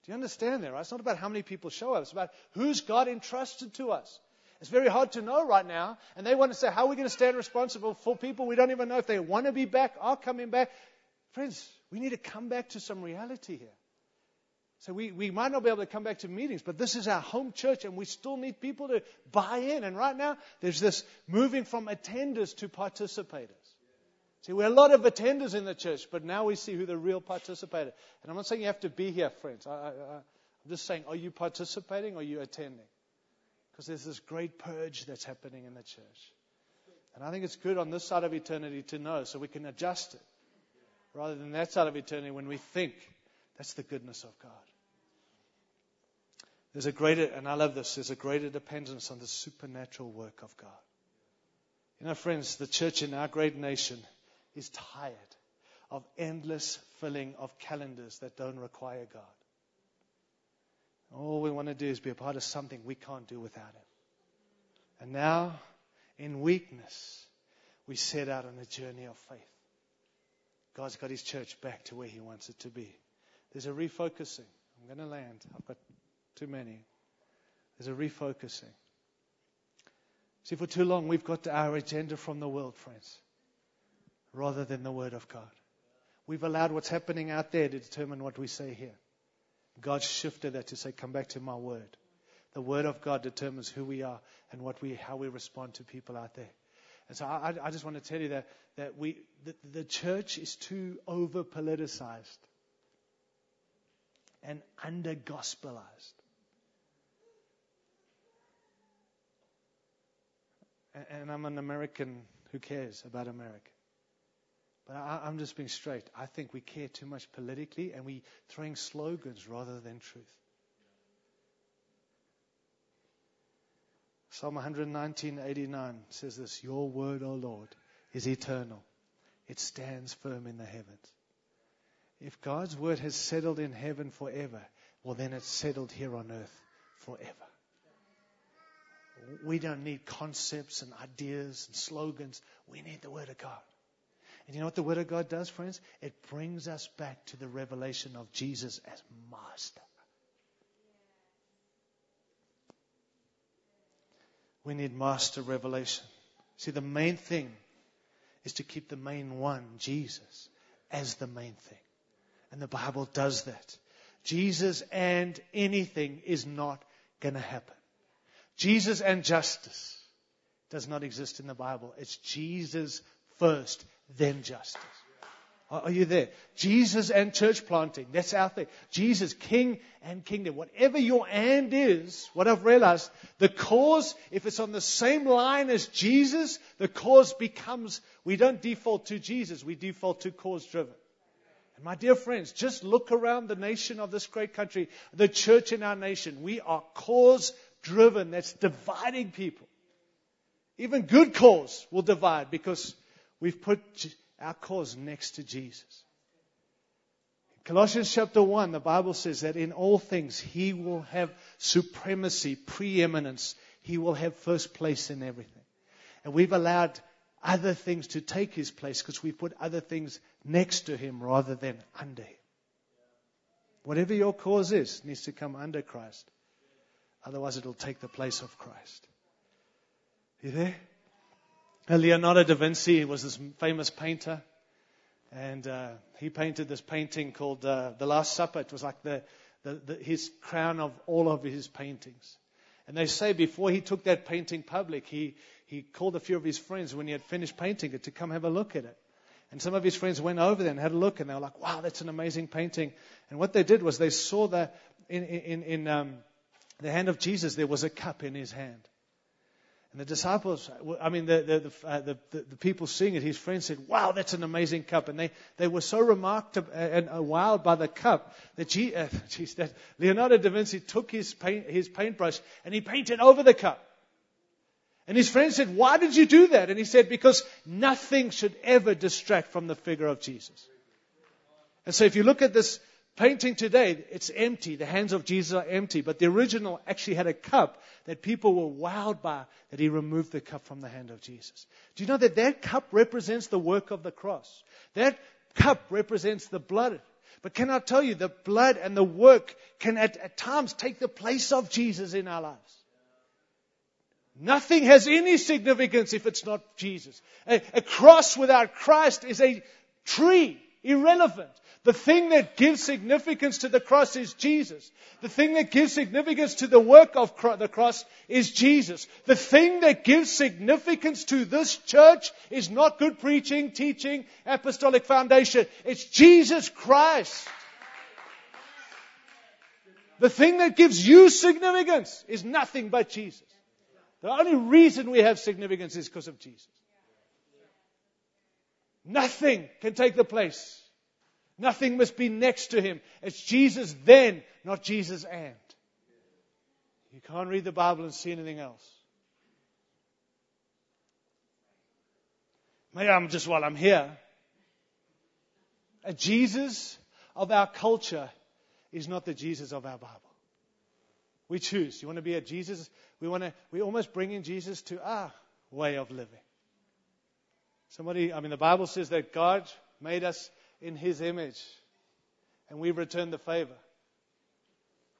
Do you understand that, right? It's not about how many people show up. It's about who's God entrusted to us. It's very hard to know right now. And they want to say, how are we going to stand responsible for people we don't even know if they want to be back, are coming back? Friends, we need to come back to some reality here. So we, we might not be able to come back to meetings, but this is our home church and we still need people to buy in. And right now, there's this moving from attenders to participators. See, we're a lot of attenders in the church, but now we see who the real participator. And I'm not saying you have to be here, friends. I, I, I'm just saying, are you participating or are you attending? Because there's this great purge that's happening in the church. And I think it's good on this side of eternity to know so we can adjust it. Rather than that side of eternity when we think that's the goodness of God. There's a greater, and I love this, there's a greater dependence on the supernatural work of God. You know, friends, the church in our great nation is tired of endless filling of calendars that don't require God. All we want to do is be a part of something we can't do without Him. And now, in weakness, we set out on a journey of faith. God's got His church back to where He wants it to be. There's a refocusing. I'm going to land. I've got too many. There's a refocusing. See, for too long, we've got our agenda from the world, friends, rather than the Word of God. We've allowed what's happening out there to determine what we say here. God shifted that to say, come back to my Word. The Word of God determines who we are and what we, how we respond to people out there. And so I, I just want to tell you that, that we, the, the church is too over politicized and under gospelized. And I'm an American who cares about America. But I, I'm just being straight. I think we care too much politically and we're throwing slogans rather than truth. Psalm 119:89 says this, "Your word, O Lord, is eternal. It stands firm in the heavens." If God's word has settled in heaven forever, well then it's settled here on earth forever. We don't need concepts and ideas and slogans. We need the word of God. And you know what the Word of God does, friends? It brings us back to the revelation of Jesus as Master. We need Master revelation. See, the main thing is to keep the main one, Jesus, as the main thing. And the Bible does that. Jesus and anything is not going to happen. Jesus and justice does not exist in the Bible. It's Jesus first then justice. Are you there? Jesus and church planting. That's our thing. Jesus, king and kingdom. Whatever your and is, what I've realized, the cause, if it's on the same line as Jesus, the cause becomes, we don't default to Jesus, we default to cause driven. And my dear friends, just look around the nation of this great country, the church in our nation. We are cause driven. That's dividing people. Even good cause will divide because We've put our cause next to Jesus. Colossians chapter 1, the Bible says that in all things he will have supremacy, preeminence. He will have first place in everything. And we've allowed other things to take his place because we've put other things next to him rather than under him. Whatever your cause is needs to come under Christ. Otherwise, it'll take the place of Christ. You there? Leonardo da Vinci was this famous painter, and uh, he painted this painting called uh, The Last Supper. It was like the, the, the, his crown of all of his paintings. And they say before he took that painting public, he, he called a few of his friends when he had finished painting it to come have a look at it. And some of his friends went over there and had a look, and they were like, wow, that's an amazing painting. And what they did was they saw that in, in, in um, the hand of Jesus, there was a cup in his hand. And the disciples, I mean, the, the, the, uh, the, the, people seeing it, his friends said, wow, that's an amazing cup. And they, they were so remarked and wowed by the cup that, uh, geez, that Leonardo da Vinci took his, paint, his paintbrush and he painted over the cup. And his friends said, why did you do that? And he said, because nothing should ever distract from the figure of Jesus. And so if you look at this painting today, it's empty. The hands of Jesus are empty. But the original actually had a cup that people were wowed by that he removed the cup from the hand of Jesus. Do you know that that cup represents the work of the cross? That cup represents the blood. But can I tell you, the blood and the work can at, at times take the place of Jesus in our lives. Nothing has any significance if it's not Jesus. A, a cross without Christ is a tree, irrelevant. The thing that gives significance to the cross is Jesus. The thing that gives significance to the work of the cross is Jesus. The thing that gives significance to this church is not good preaching, teaching, apostolic foundation. It's Jesus Christ. The thing that gives you significance is nothing but Jesus. The only reason we have significance is because of Jesus. Nothing can take the place. Nothing must be next to him. It's Jesus then, not Jesus and. You can't read the Bible and see anything else. Maybe I'm just while I'm here. A Jesus of our culture is not the Jesus of our Bible. We choose. You want to be a Jesus? We want to. We almost bring in Jesus to our way of living. Somebody, I mean, the Bible says that God made us in His image, and we return the favor,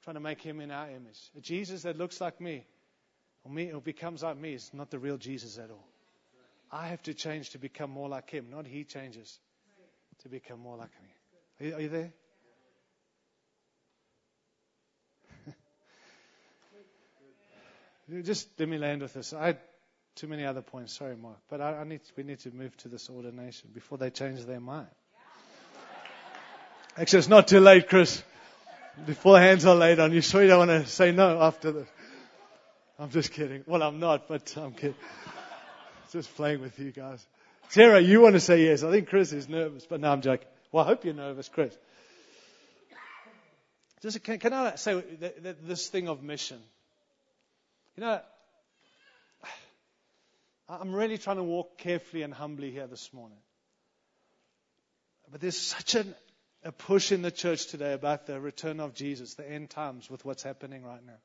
trying to make Him in our image. A Jesus that looks like me, or me, or becomes like me, is not the real Jesus at all. I have to change to become more like Him, not He changes to become more like me. Are you, are you there? Just let me land with this. I had too many other points. Sorry, Mark. But I, I need, we need to move to this ordination before they change their mind. Actually, it's not too late, Chris. Before hands are laid on you, sure you don't want to say no after this. I'm just kidding. Well, I'm not, but I'm kidding. Just playing with you guys. Sarah, you want to say yes. I think Chris is nervous, but no, I'm joking. Well, I hope you're nervous, Chris. Just, can, can I say this thing of mission? You know, I'm really trying to walk carefully and humbly here this morning. But there's such an, a push in the church today about the return of Jesus, the end times, with what's happening right now.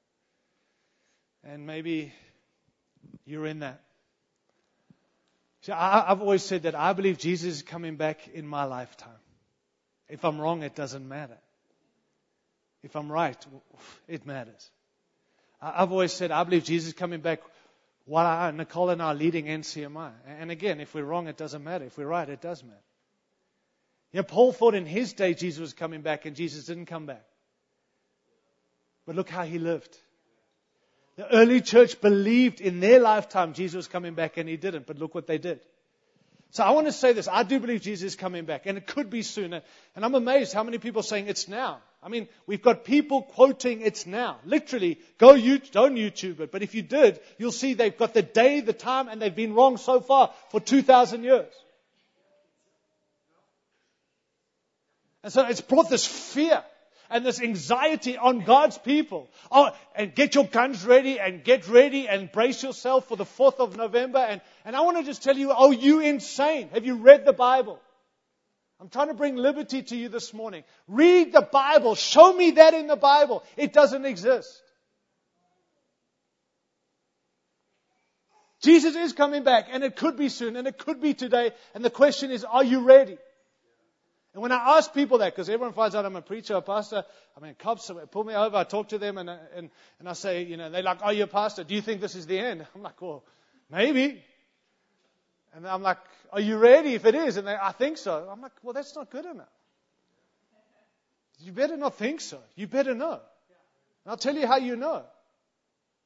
And maybe you're in that. See, I, I've always said that I believe Jesus is coming back in my lifetime. If I'm wrong, it doesn't matter. If I'm right, it matters. I've always said I believe Jesus is coming back while I, Nicole and I are leading NCMI. And again, if we're wrong, it doesn't matter. If we're right, it does matter. Yeah, Paul thought in his day Jesus was coming back, and Jesus didn't come back. But look how he lived. The early church believed in their lifetime Jesus was coming back, and he didn't. But look what they did. So I want to say this. I do believe Jesus is coming back, and it could be sooner. And I'm amazed how many people are saying it's now. I mean, we've got people quoting it's now. Literally, go you, don't YouTube it. But if you did, you'll see they've got the day, the time, and they've been wrong so far for 2,000 years. And so it's brought this fear and this anxiety on God's people. Oh, and get your guns ready and get ready and brace yourself for the 4th of November. And, and I want to just tell you, oh, you insane. Have you read the Bible? I'm trying to bring liberty to you this morning. Read the Bible. Show me that in the Bible. It doesn't exist. Jesus is coming back, and it could be soon, and it could be today. And the question is, are you ready? And when I ask people that, because everyone finds out I'm a preacher, a pastor, I mean, cops pull me over, I talk to them, and, and, and I say, you know, they're like, are you a pastor? Do you think this is the end? I'm like, well, maybe. And I'm like, are you ready if it is? And they, I think so. I'm like, well, that's not good enough. You better not think so. You better know. And I'll tell you how you know.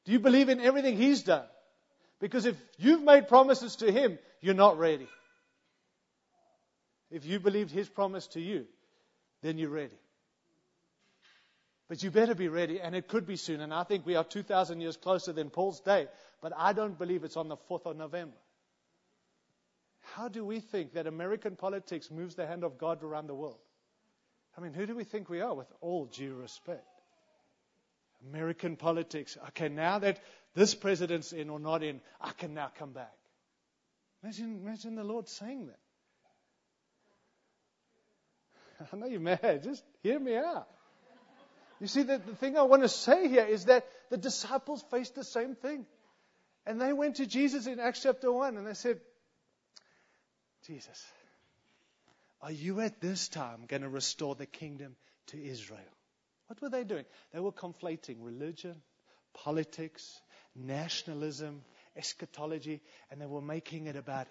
Do you believe in everything He's done? Because if you've made promises to Him, you're not ready. If you believed his promise to you, then you're ready. But you better be ready, and it could be soon. And I think we are 2,000 years closer than Paul's day, but I don't believe it's on the 4th of November. How do we think that American politics moves the hand of God around the world? I mean, who do we think we are, with all due respect? American politics. Okay, now that this president's in or not in, I can now come back. Imagine, imagine the Lord saying that. I know you're mad. Just hear me out. You see, the, the thing I want to say here is that the disciples faced the same thing. And they went to Jesus in Acts chapter 1 and they said, Jesus, are you at this time going to restore the kingdom to Israel? What were they doing? They were conflating religion, politics, nationalism, eschatology, and they were making it about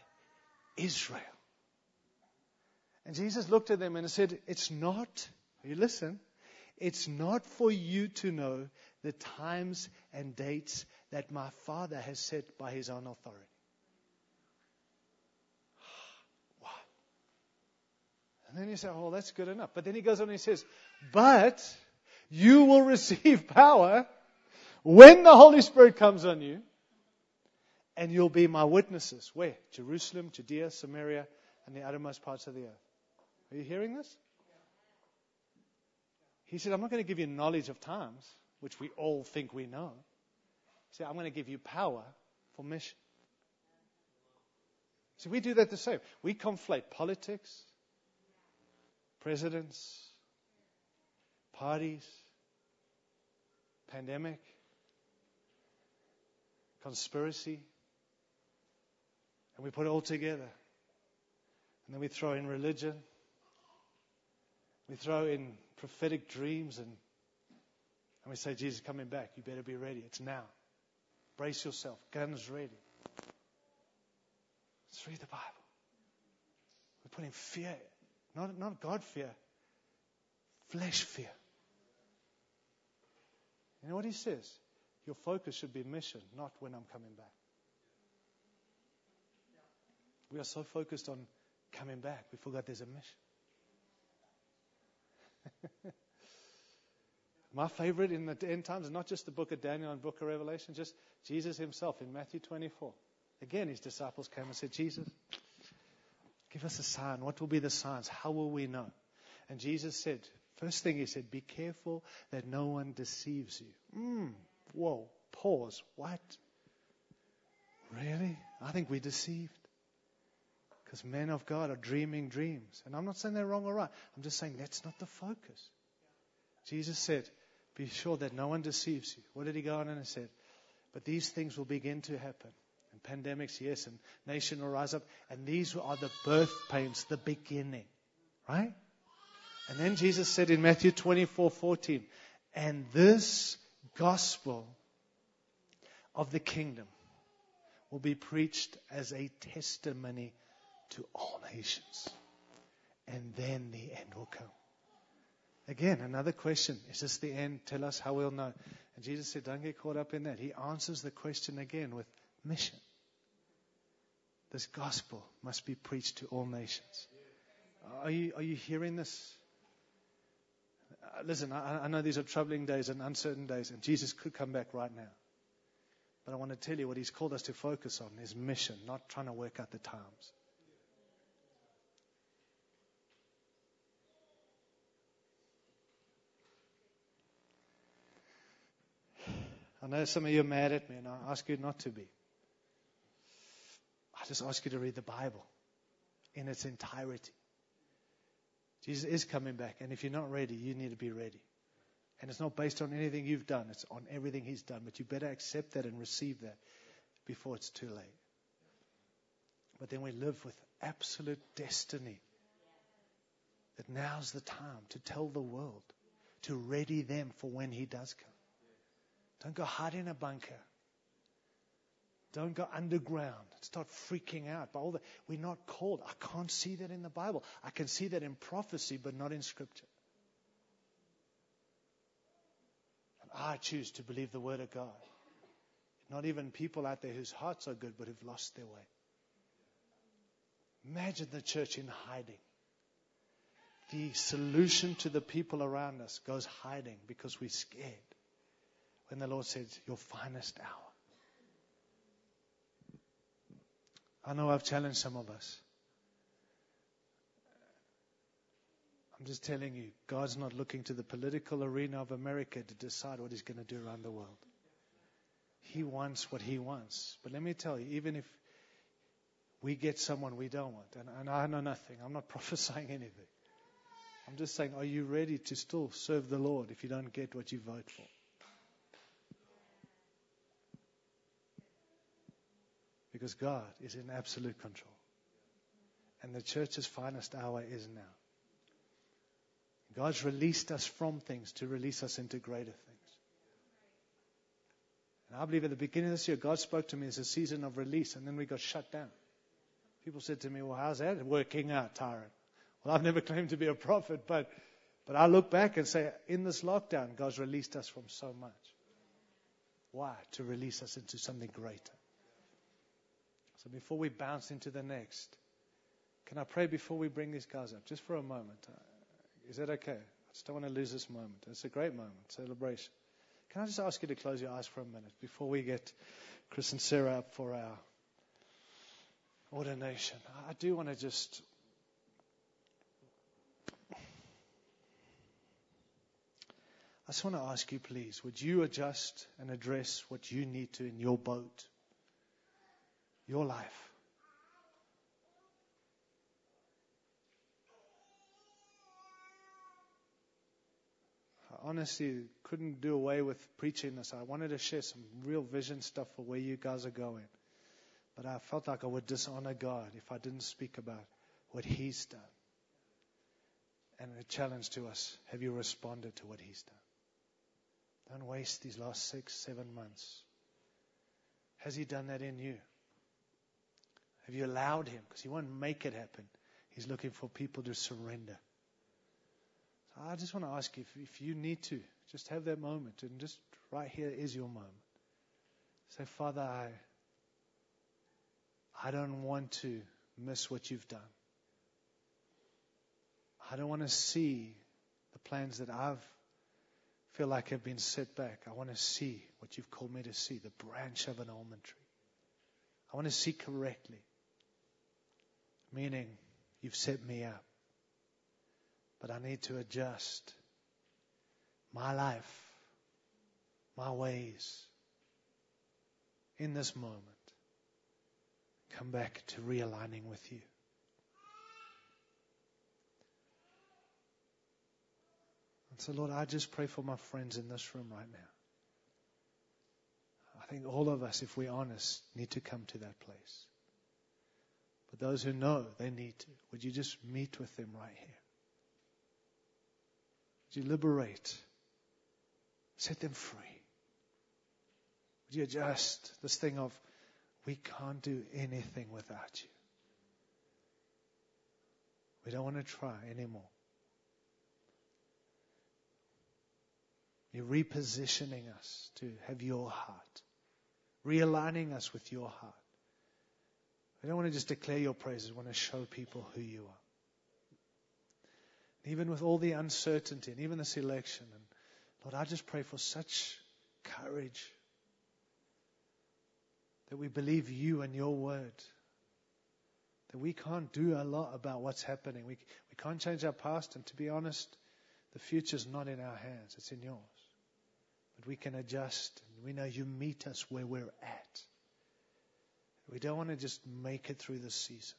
Israel. And Jesus looked at them and said, It's not, you listen, it's not for you to know the times and dates that my Father has set by his own authority. wow. And then you say, Oh, that's good enough. But then he goes on and he says, But you will receive power when the Holy Spirit comes on you. And you'll be my witnesses. Where? Jerusalem, Judea, Samaria, and the uttermost parts of the earth. Are you hearing this? He said, I'm not going to give you knowledge of times, which we all think we know. He said, I'm going to give you power for mission. So we do that the same. We conflate politics, presidents, parties, pandemic, conspiracy, and we put it all together. And then we throw in religion. We throw in prophetic dreams and, and we say, Jesus coming back. You better be ready. It's now. Brace yourself. Guns ready. Let's read the Bible. We're putting fear, not, not God fear, flesh fear. You know what he says? Your focus should be mission, not when I'm coming back. We are so focused on coming back, we forgot there's a mission. My favorite in the end times is not just the book of Daniel and book of Revelation, just Jesus himself in Matthew 24. Again, his disciples came and said, Jesus, give us a sign. What will be the signs? How will we know? And Jesus said, first thing he said, be careful that no one deceives you. Mm, whoa, pause. What? Really? I think we're deceived. Because men of God are dreaming dreams. And I'm not saying they're wrong or right. I'm just saying that's not the focus. Jesus said, Be sure that no one deceives you. What did he go on and said? But these things will begin to happen. And pandemics, yes, and nation will rise up. And these are the birth pains, the beginning. Right? And then Jesus said in Matthew 24 14, And this gospel of the kingdom will be preached as a testimony to all nations. And then the end will come. Again, another question. Is this the end? Tell us how we'll know. And Jesus said, don't get caught up in that. He answers the question again with mission. This gospel must be preached to all nations. Are you, are you hearing this? Uh, listen, I, I know these are troubling days and uncertain days, and Jesus could come back right now. But I want to tell you what he's called us to focus on is mission, not trying to work out the times. I know some of you are mad at me, and I ask you not to be. I just ask you to read the Bible in its entirety. Jesus is coming back, and if you're not ready, you need to be ready. And it's not based on anything you've done, it's on everything He's done. But you better accept that and receive that before it's too late. But then we live with absolute destiny. That now's the time to tell the world, to ready them for when He does come. Don't go hide in a bunker. Don't go underground. Start freaking out. By all the, we're not called. I can't see that in the Bible. I can see that in prophecy, but not in Scripture. And I choose to believe the Word of God. Not even people out there whose hearts are good, but who've lost their way. Imagine the church in hiding. The solution to the people around us goes hiding because we're scared when the Lord says, Your finest hour. I know I've challenged some of us. I'm just telling you, God's not looking to the political arena of America to decide what He's going to do around the world. He wants what He wants. But let me tell you, even if we get someone we don't want, and, and I know nothing, I'm not prophesying anything. I'm just saying, are you ready to still serve the Lord if you don't get what you vote for? Because God is in absolute control. And the church's finest hour is now. God's released us from things to release us into greater things. And I believe at the beginning of this year, God spoke to me as a season of release, and then we got shut down. People said to me, Well, how's that working out, Tyrone? Well, I've never claimed to be a prophet, but, but I look back and say, in this lockdown, God's released us from so much. Why? To release us into something greater. So before we bounce into the next, can I pray before we bring these guys up? Just for a moment. Uh, is that okay? I just don't want to lose this moment. It's a great moment, celebration. Can I just ask you to close your eyes for a minute before we get Chris and Sarah up for our ordination. I do want to just I just want to ask you, please, would you adjust and address what you need to in your boat, your life? I honestly couldn't do away with preaching this. I wanted to share some real vision stuff for where you guys are going. But I felt like I would dishonor God if I didn't speak about what He's done. And a challenge to us have you responded to what He's done? Don't waste these last six, seven months. Has He done that in you? Have you allowed Him? Because He won't make it happen. He's looking for people to surrender. So I just want to ask you if, if you need to, just have that moment. And just right here is your moment. Say, Father, I, I don't want to miss what you've done. I don't want to see the plans that I've feel like I've been set back. I want to see what you've called me to see, the branch of an almond tree. I want to see correctly. Meaning, you've set me up. But I need to adjust my life, my ways in this moment. Come back to realigning with you. And so, Lord, I just pray for my friends in this room right now. I think all of us, if we're honest, need to come to that place. But those who know they need to, would you just meet with them right here? Would you liberate? Set them free? Would you adjust this thing of, we can't do anything without you? We don't want to try anymore. You're repositioning us to have your heart, realigning us with your heart. We don't want to just declare your praises, we want to show people who you are. And even with all the uncertainty and even this election, and Lord, I just pray for such courage that we believe you and your word. That we can't do a lot about what's happening. We, we can't change our past, and to be honest, the future's not in our hands, it's in yours. But we can adjust. And we know you meet us where we're at. We don't want to just make it through the season.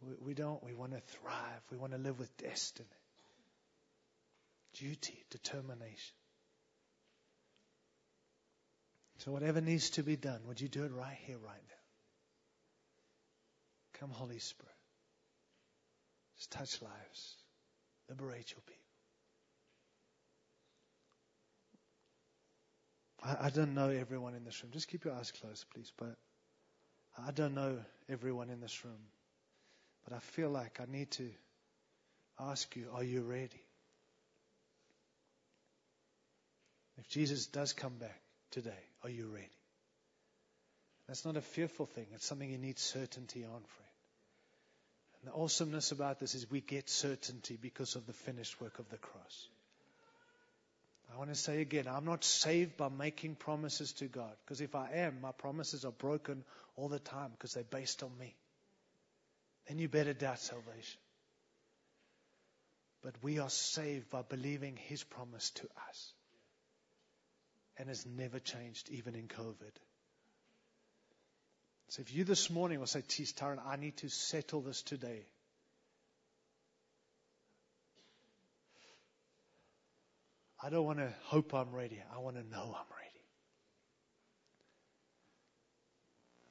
We, we don't. We want to thrive. We want to live with destiny, duty, determination. So, whatever needs to be done, would you do it right here, right now? Come, Holy Spirit. Just touch lives, liberate your people. I, I don't know everyone in this room. Just keep your eyes closed, please. But I don't know everyone in this room. But I feel like I need to ask you, are you ready? If Jesus does come back today, are you ready? That's not a fearful thing. It's something you need certainty on, friend. And the awesomeness about this is we get certainty because of the finished work of the cross. I want to say again, I'm not saved by making promises to God. Because if I am, my promises are broken all the time because they're based on me. Then you better doubt salvation. But we are saved by believing His promise to us. And has never changed, even in COVID. So if you this morning will say, Geez, Tyrone, I need to settle this today. I don't want to hope I'm ready. I want to know I'm ready.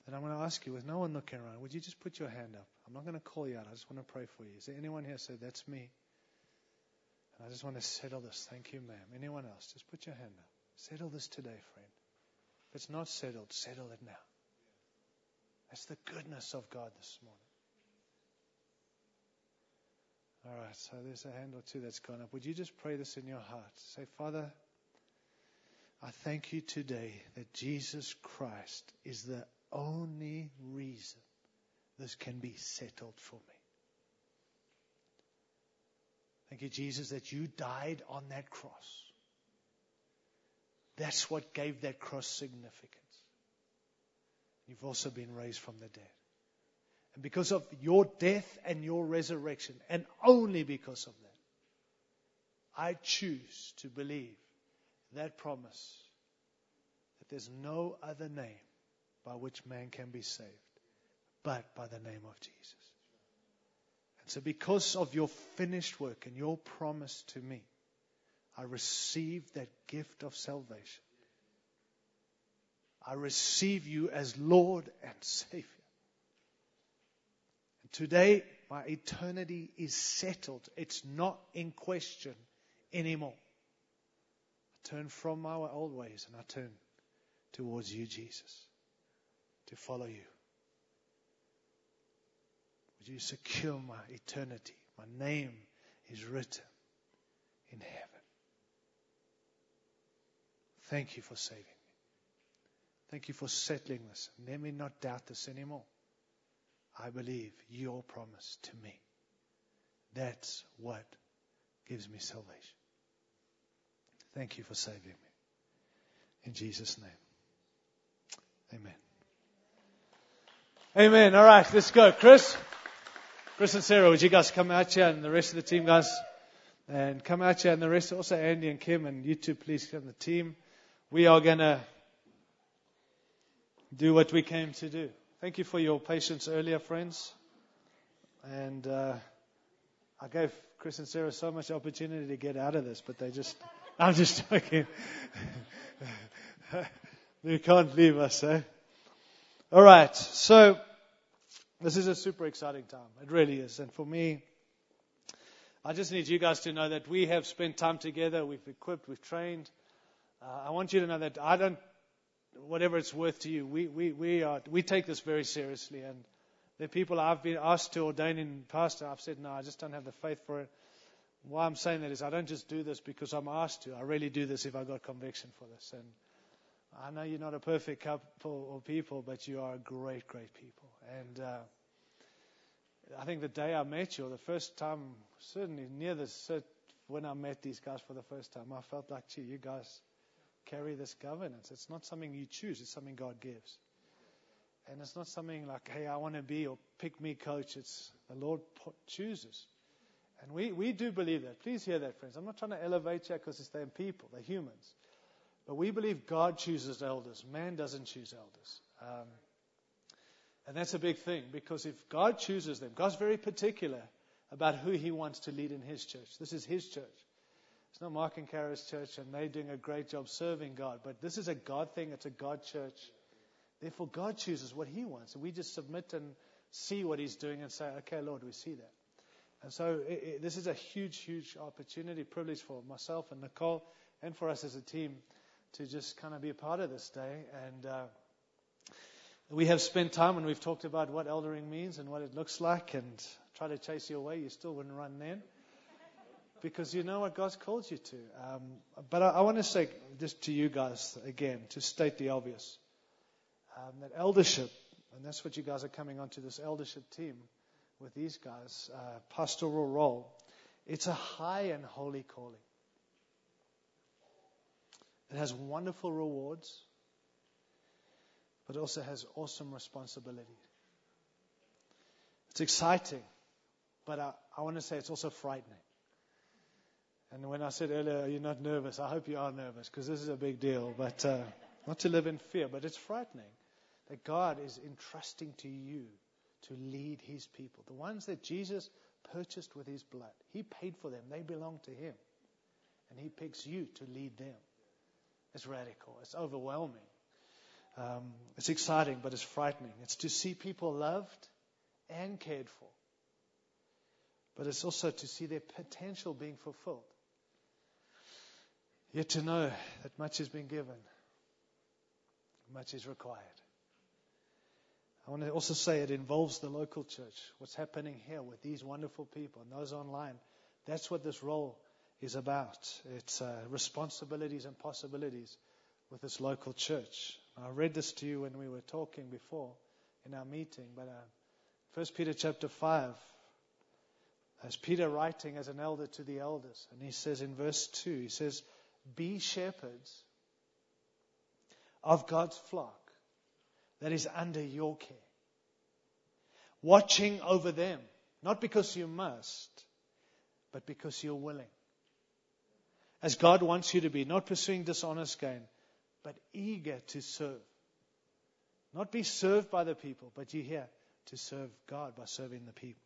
Then I'm going to ask you, with no one looking around, would you just put your hand up? I'm not going to call you out. I just want to pray for you. Is there anyone here say, That's me? And I just want to settle this. Thank you, ma'am. Anyone else? Just put your hand up. Settle this today, friend. If it's not settled, settle it now. That's the goodness of God this morning. All right, so there's a hand or two that's gone up. Would you just pray this in your heart? Say, Father, I thank you today that Jesus Christ is the only reason this can be settled for me. Thank you, Jesus, that you died on that cross That's what gave that cross significance. You've also been raised from the dead. And because of your death and your resurrection, and only because of that, I choose to believe that promise that there's no other name by which man can be saved but by the name of Jesus. And so, because of your finished work and your promise to me, I receive that gift of salvation. I receive you as Lord and Savior. Today, my eternity is settled. It's not in question anymore. I turn from my old ways and I turn towards you, Jesus, to follow you. Would you secure my eternity? My name is written in heaven. Thank you for saving me. Thank you for settling this. Let me not doubt this anymore. I believe your promise to me. That's what gives me salvation. Thank you for saving me. In Jesus' name. Amen. Amen. All right, let's go. Chris? Chris and Sarah, would you guys come out here and the rest of the team, guys? And come out here and the rest, also Andy and Kim and you two, please come the team. We are going to do what we came to do. Thank you for your patience earlier, friends. And uh, I gave Chris and Sarah so much opportunity to get out of this, but they just, I'm just joking. you can't leave us, eh? All right, so this is a super exciting time. It really is. And for me, I just need you guys to know that we have spent time together. We've equipped, we've trained. Uh, I want you to know that I don't, whatever it's worth to you, we, we, we, are, we take this very seriously. And the people I've been asked to ordain in pastor, I've said, no, I just don't have the faith for it. Why I'm saying that is I don't just do this because I'm asked to. I really do this if I got conviction for this. And I know you're not a perfect couple or people, but you are a great, great people. And uh, I think the day I met you, or the first time, certainly near the when I met these guys for the first time, I felt like, gee, you guys carry this governance. It's not something you choose; it's something God gives. And it's not something like, hey, I want to be or pick me coach. It's the Lord chooses. And we, we do believe that. Please hear that, friends. I'm not trying to elevate you because it's them people, they're humans. But we believe God chooses elders. Man doesn't choose elders. Um, and that's a big thing because if God chooses them, God's very particular about who He wants to lead in His church. This is His church. It's not Mark and Kara's church, and they're doing a great job serving God. But this is a God thing. It's a God church. Therefore, God chooses what He wants. And we just submit and see what He's doing and say, okay, Lord, we see that. And so it, it, this is a huge, huge opportunity, privilege for myself and Nicole and for us as a team to just kind of be a part of this day. And uh, we have spent time and we've talked about what eldering means and what it looks like and try to chase you away. You still wouldn't run then. Because you know what God's called you to. Um, but I, I, want to say just to you guys again, to state the obvious. Um, that eldership, and that's what you guys are coming onto this eldership team with these guys, uh, pastoral role, it's a high and holy calling. It has wonderful rewards, but also has awesome responsibility. It's exciting, but I, I want to say it's also frightening. And when I said earlier, you're not nervous, I hope you are nervous because this is a big deal. But uh, not to live in fear, but it's frightening that God is entrusting to you to lead his people. The ones that Jesus purchased with his blood. He paid for them, they belong to him. And he picks you to lead them. It's radical. It's overwhelming. Um, it's exciting, but it's frightening. It's to see people loved and cared for. But it's also to see their potential being fulfilled. Yet to know that much has been given, much is required. I want to also say it involves the local church. What's happening here with these wonderful people and those online. That's what this role is about. It's uh, responsibilities and possibilities with this local church. I read this to you when we were talking before in our meeting, but uh, 1 Peter chapter 5, as Peter writing as an elder to the elders, and he says in verse 2, he says, Be shepherds of God's flock that is under your care. Watching over them, not because you must, but because you're willing. As God wants you to be, not pursuing dishonest gain, but eager to serve. Not be served by the people, but you here to serve God by serving the people.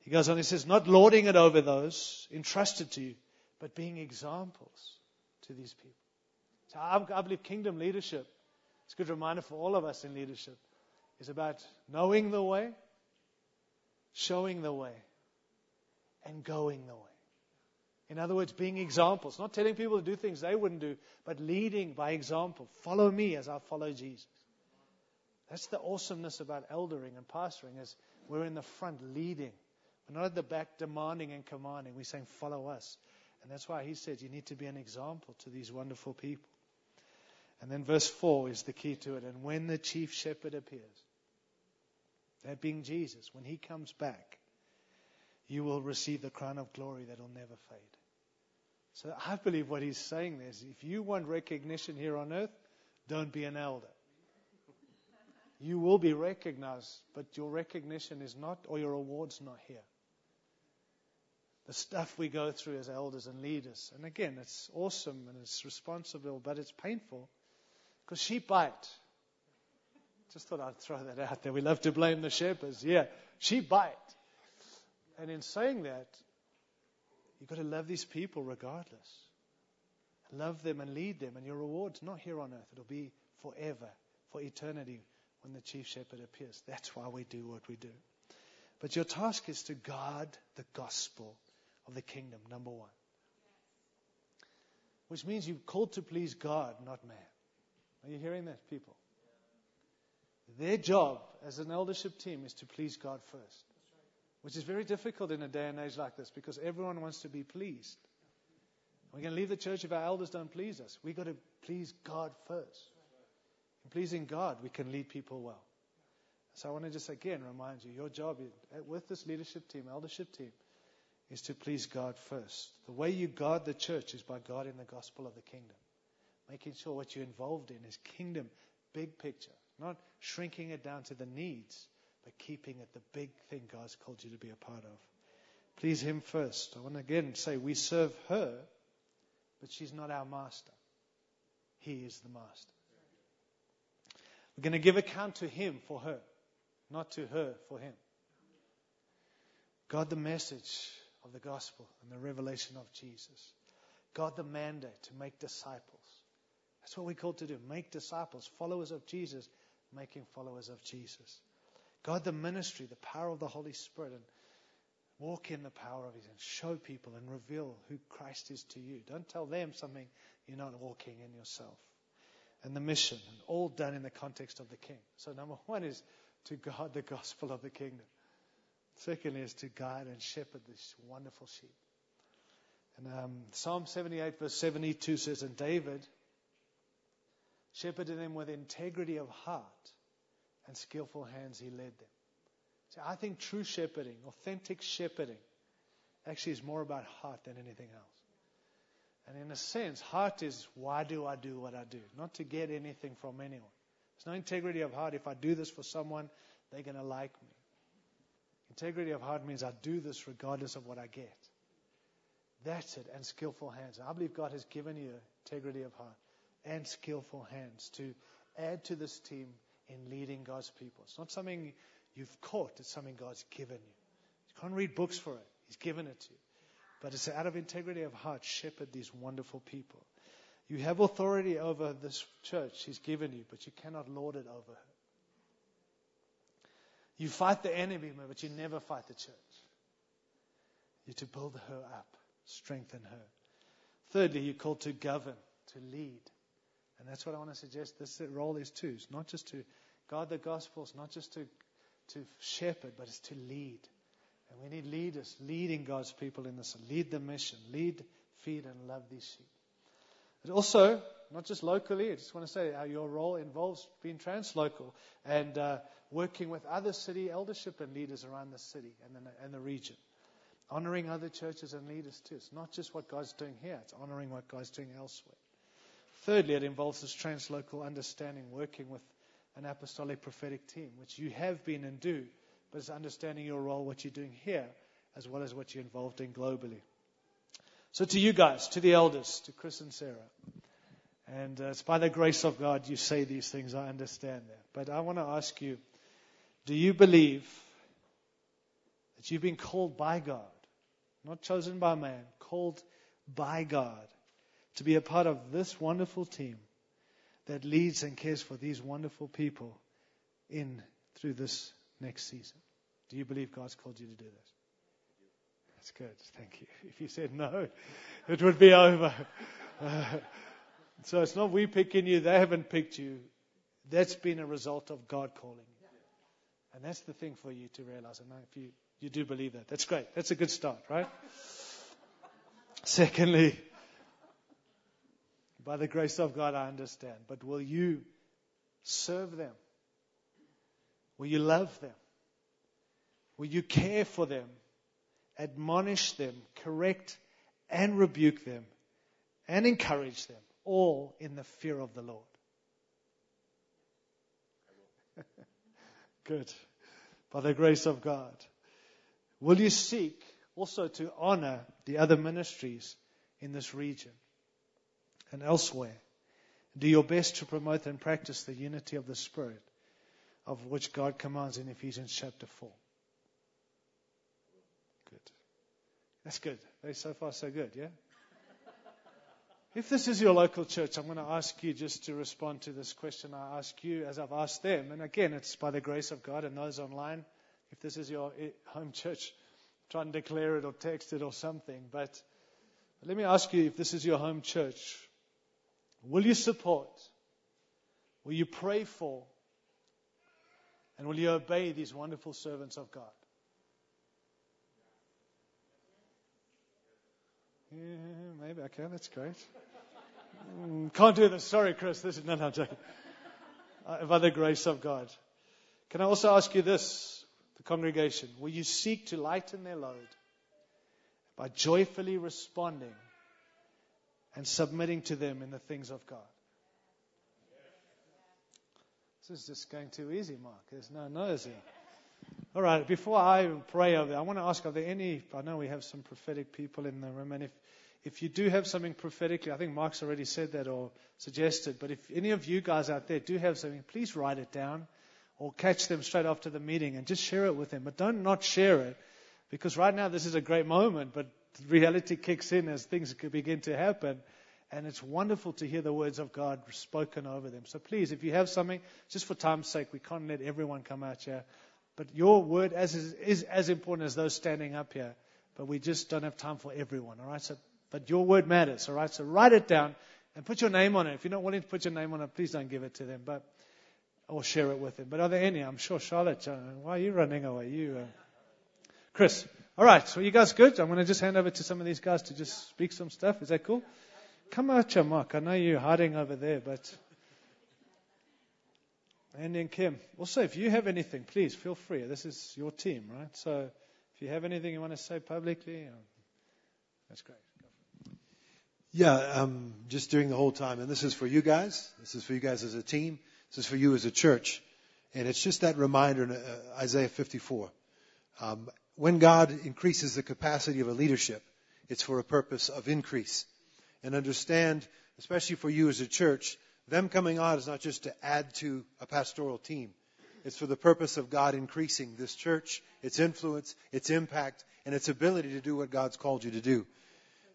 He goes on, he says, not lording it over those entrusted to you, but being examples to these people. So I, believe kingdom leadership, it's a good reminder for all of us in leadership, is about knowing the way, showing the way, and going the way. In other words, being examples, not telling people to do things they wouldn't do, but leading by example. Follow me as I follow Jesus. That's the awesomeness about eldering and pastoring is we're in the front leading. We're not at the back demanding and commanding. We're saying, follow us. And that's why he said you need to be an example to these wonderful people. And then verse 4 is the key to it. And when the chief shepherd appears, that being Jesus, when he comes back, you will receive the crown of glory that will never fade. So I believe what he's saying there is if you want recognition here on earth, don't be an elder. You will be recognized, but your recognition is not, or your award's not here the stuff we go through as elders and leaders. And again, it's awesome and it's responsible, but it's painful because sheep bite. Just thought I'd throw that out there. We love to blame the shepherds. Yeah, sheep bite. And in saying that, you've got to love these people regardless. Love them and lead them, and your reward's not here on earth. It'll be forever, for eternity, when the chief shepherd appears. That's why we do what we do. But your task is to guard the gospel of the kingdom, number one. Which means you're called to please God, not man. Are you hearing that, people? Their job as an eldership team is to please God first. Which is very difficult in a day and age like this because everyone wants to be pleased. We're going to leave the church if our elders don't please us. We've got to please God first. In pleasing God, we can lead people well. So I want to just again remind you your job with this leadership team, eldership team, is to please God first. The way you guard the church is by guarding the gospel of the kingdom. Making sure what you're involved in is kingdom, big picture. Not shrinking it down to the needs, but keeping it the big thing God's called you to be a part of. Please Him first. I want to again say we serve her, but she's not our master. He is the master. We're going to give account to Him for her, not to her for Him. God, the message of the gospel and the revelation of Jesus. God, the mandate to make disciples. That's what we're called to do make disciples, followers of Jesus, making followers of Jesus. God, the ministry, the power of the Holy Spirit, and walk in the power of His and show people and reveal who Christ is to you. Don't tell them something you're not walking in yourself. And the mission, and all done in the context of the King. So, number one is to guard the gospel of the kingdom. Secondly, is to guide and shepherd this wonderful sheep. And um, Psalm 78, verse 72 says, And David shepherded them with integrity of heart and skillful hands, he led them. So I think true shepherding, authentic shepherding, actually is more about heart than anything else. And in a sense, heart is why do I do what I do? Not to get anything from anyone. There's no integrity of heart. If I do this for someone, they're going to like me. Integrity of heart means I do this regardless of what I get. That's it, and skillful hands. I believe God has given you integrity of heart and skillful hands to add to this team in leading God's people. It's not something you've caught, it's something God's given you. You can't read books for it, He's given it to you. But it's out of integrity of heart, shepherd these wonderful people. You have authority over this church He's given you, but you cannot lord it over her. You fight the enemy, but you never fight the church. You're to build her up, strengthen her. Thirdly, you're called to govern, to lead. And that's what I want to suggest this role is too. It's not just to guard the gospel, it's not just to, to shepherd, but it's to lead. And we need leaders leading God's people in this. Lead the mission, lead, feed, and love these sheep. But also, not just locally, I just want to say how your role involves being translocal and uh, working with other city eldership and leaders around the city and the, and the region. Honoring other churches and leaders too. It's not just what God's doing here, it's honoring what God's doing elsewhere. Thirdly, it involves this translocal understanding, working with an apostolic prophetic team, which you have been and do, but it's understanding your role, what you're doing here, as well as what you're involved in globally. So, to you guys, to the elders, to Chris and Sarah, and uh, it's by the grace of God you say these things, I understand that. But I want to ask you do you believe that you've been called by God, not chosen by man, called by God to be a part of this wonderful team that leads and cares for these wonderful people in through this next season? Do you believe God's called you to do this? That's good. Thank you. If you said no, it would be over. So it's not we picking you, they haven't picked you. That's been a result of God calling. And that's the thing for you to realize. And if you, you do believe that, that's great. That's a good start, right? Secondly, by the grace of God, I understand. But will you serve them? Will you love them? Will you care for them? Admonish them, correct and rebuke them, and encourage them, all in the fear of the Lord. Good. By the grace of God. Will you seek also to honor the other ministries in this region? and elsewhere. Do your best to promote and practice the unity of the Spirit, of which God commands in Ephesians chapter 4. Good. That's good. So far, so good, yeah? If this is your local church, I'm going to ask you just to respond to this question I ask you as I've asked them. And again, it's by the grace of God and those online. If this is your eh, home church, try and declare it or text it or something. But let me ask you if this is your home church, Will you support? Will you pray for? And will you obey these wonderful servants of God? Yeah, maybe. Okay, that's great. Mm, can't do this. Sorry, Chris. This is, no, no, I'm joking. Uh, by the grace of God. Can I also ask you this, the congregation? Will you seek to lighten their load by joyfully responding and submitting to them in the things of God. This is just going too easy, Mark. There's no no's here. All right, before I pray I want to ask are there any, I know we have some prophetic people in the room, and if, if you do have something prophetically, I think Mark's already said that or suggested, but if any of you guys out there do have something, please write it down or catch them straight after the meeting and just share it with them. But don't not share it because right now this is a great moment, but reality kicks in as things begin to happen. And it's wonderful to hear the words of God spoken over them. So please, if you have something, just for time's sake, we can't let everyone come out here. But your word as is, is as important as those standing up here. But we just don't have time for everyone, all right? So, but your word matters, all right? So write it down and put your name on it. If you're not willing to put your name on it, please don't give it to them. But or share it with them. But are there any? I'm sure Charlotte. Why are you running away? You, uh, Chris. All right. So you guys good? I'm going to just hand over to some of these guys to just speak some stuff. Is that cool? Come out, your Mark. I know you're hiding over there, but. And Kim. Also, if you have anything, please feel free. This is your team, right? So if you have anything you want to say publicly, um, that's great. Yeah, um, just during the whole time. And this is for you guys. This is for you guys as a team. This is for you as a church. And it's just that reminder in uh, Isaiah 54. Um, when God increases the capacity of a leadership, it's for a purpose of increase and understand, especially for you as a church, them coming on is not just to add to a pastoral team. It's for the purpose of God increasing this church, its influence, its impact, and its ability to do what God's called you to do.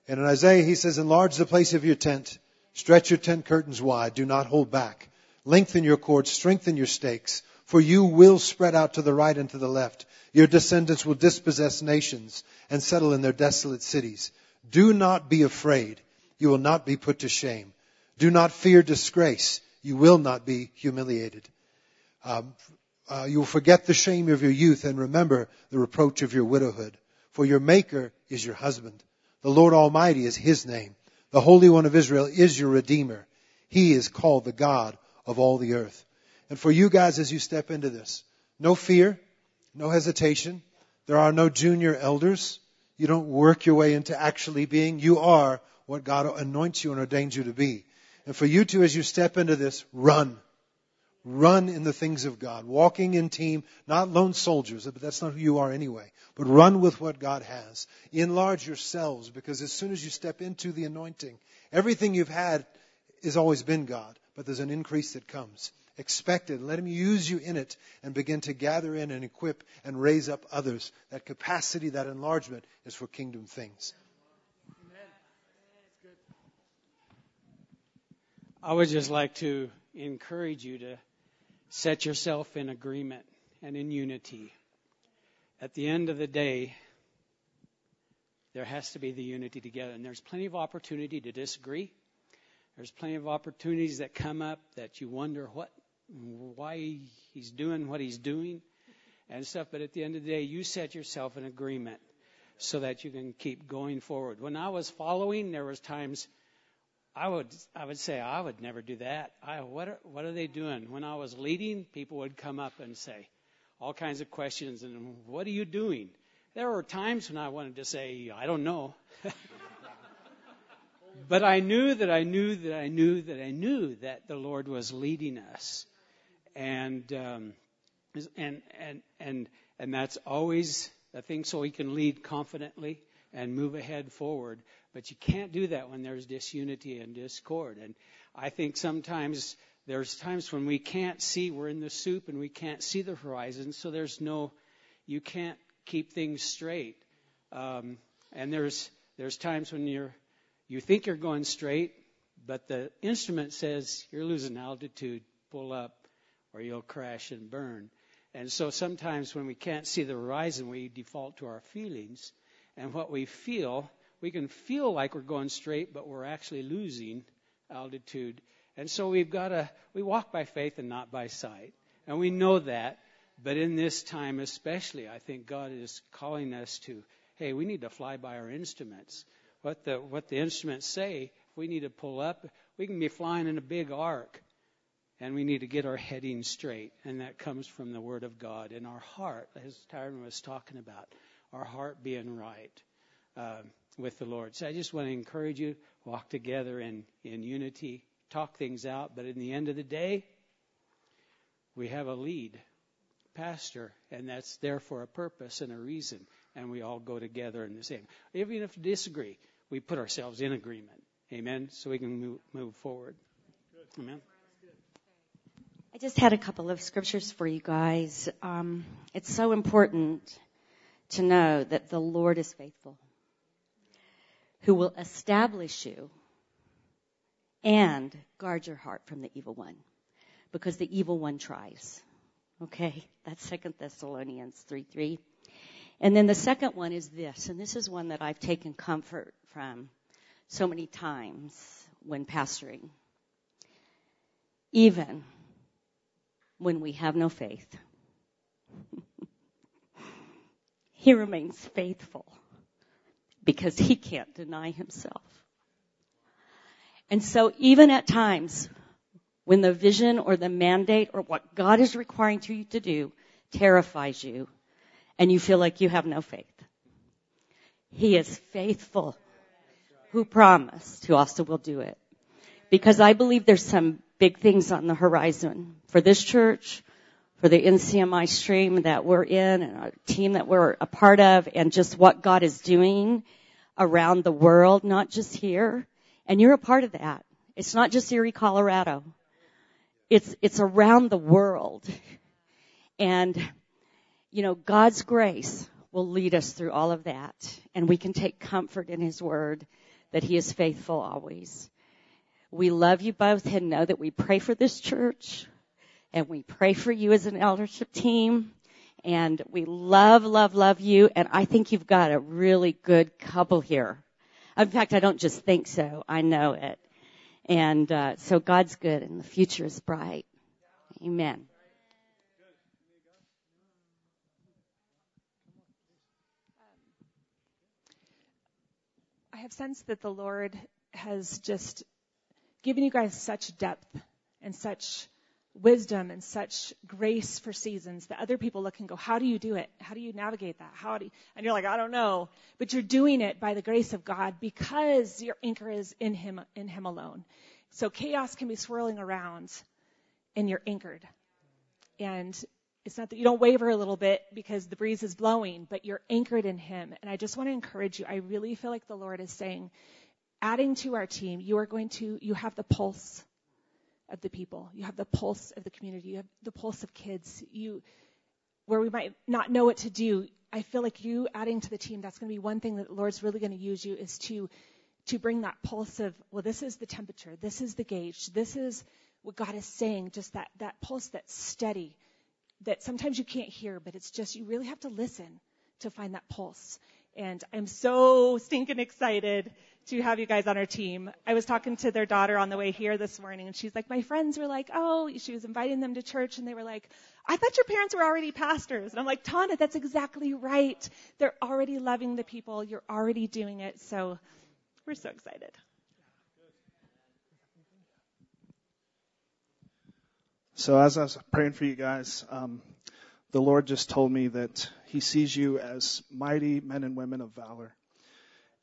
And in Isaiah, he says, enlarge the place of your tent. Stretch your tent curtains wide. Do not hold back. Lengthen your cords. Strengthen your stakes. For you will spread out to the right and to the left. Your descendants will dispossess nations and settle in their desolate cities. Do not be afraid you will not be put to shame. Do not fear disgrace. You will not be humiliated. Um, uh, you will forget the shame of your youth and remember the reproach of your widowhood. For your Maker is your husband. The Lord Almighty is His name. The Holy One of Israel is your Redeemer. He is called the God of all the earth. And for you guys, as you step into this, no fear, no hesitation. There are no junior elders. You don't work your way into actually being. You are what God anoints you and ordains you to be. And for you to, as you step into this, run. Run in the things of God. Walking in team, not lone soldiers, but that's not who you are anyway. But run with what God has. Enlarge yourselves because as soon as you step into the anointing, everything you've had has always been God, but there's an increase that comes. Expect it. Let Him use you in it and begin to gather in and equip and raise up others. That capacity, that enlargement is for kingdom things. I would just like to encourage you to set yourself in agreement and in unity. At the end of the day, there has to be the unity together. And there's plenty of opportunity to disagree. There's plenty of opportunities that come up that you wonder what, why he's doing what he's doing and stuff. But at the end of the day, you set yourself in agreement so that you can keep going forward. When I was following, there was times I would I would say I would never do that. I what are, what are they doing? When I was leading, people would come up and say all kinds of questions and what are you doing? There were times when I wanted to say I don't know. but I knew that I knew that I knew that I knew that the Lord was leading us, and um, and and and and that's always the thing. So we can lead confidently and move ahead forward. But you can't do that when there's disunity and discord. And I think sometimes there's times when we can't see, we're in the soup and we can't see the horizon, so there's no, you can't keep things straight. Um, and there's there's times when you're you think you're going straight, but the instrument says you're losing altitude, pull up, or you'll crash and burn. And so sometimes when we can't see the horizon, we default to our feelings. And what we feel we can feel like we're going straight, but we're actually losing altitude. And so we've got to, we walk by faith and not by sight. And we know that. But in this time, especially, I think God is calling us to, hey, we need to fly by our instruments. What the, what the instruments say, we need to pull up, we can be flying in a big arc. And we need to get our heading straight. And that comes from the Word of God in our heart, as Tyrone was talking about, our heart being right. Um, with the Lord. So I just want to encourage you, walk together in, in unity, talk things out, but in the end of the day, we have a lead pastor, and that's there for a purpose and a reason, and we all go together in the same. Even if we disagree, we put ourselves in agreement. Amen? So we can move, move forward. Amen. I just had a couple of scriptures for you guys. Um, it's so important to know that the Lord is faithful who will establish you and guard your heart from the evil one. Because the evil one tries. Okay? That's Second Thessalonians 3 3. And then the second one is this, and this is one that I've taken comfort from so many times when pastoring. Even when we have no faith, he remains faithful because he can't deny himself. And so even at times when the vision or the mandate or what God is requiring you to do terrifies you and you feel like you have no faith, he is faithful who promised who also will do it. Because I believe there's some big things on the horizon for this church, for the NCMI stream that we're in and our team that we're a part of and just what God is doing around the world, not just here. And you're a part of that. It's not just Erie, Colorado. It's, it's around the world. And, you know, God's grace will lead us through all of that. And we can take comfort in His Word that He is faithful always. We love you both and know that we pray for this church and we pray for you as an eldership team and we love, love, love you. And I think you've got a really good couple here. In fact, I don't just think so. I know it. And uh, so God's good and the future is bright. Amen. I have sensed that the Lord has just given you guys such depth and such wisdom and such grace for seasons that other people look and go, how do you do it? How do you navigate that? How do you, and you're like, I don't know, but you're doing it by the grace of God because your anchor is in Him, in Him alone. So chaos can be swirling around and you're anchored. And it's not that you don't waver a little bit because the breeze is blowing, but you're anchored in Him. And I just want to encourage you. I really feel like the Lord is saying, adding to our team, you are going to, you have the pulse of the people. You have the pulse of the community. You have the pulse of kids. You, where we might not know what to do, I feel like you adding to the team, that's going to be one thing that the Lord's really going to use you is to, to bring that pulse of, well, this is the temperature. This is the gauge. This is what God is saying. Just that, that pulse that's steady, that sometimes you can't hear, but it's just, you really have to listen to find that pulse. And I'm so stinking excited to have you guys on our team. I was talking to their daughter on the way here this morning and she's like, my friends were like, oh, she was inviting them to church and they were like, I thought your parents were already pastors. And I'm like, Tana, that's exactly right. They're already loving the people. You're already doing it. So we're so excited. So as I was praying for you guys, um, the Lord just told me that He sees you as mighty men and women of valor.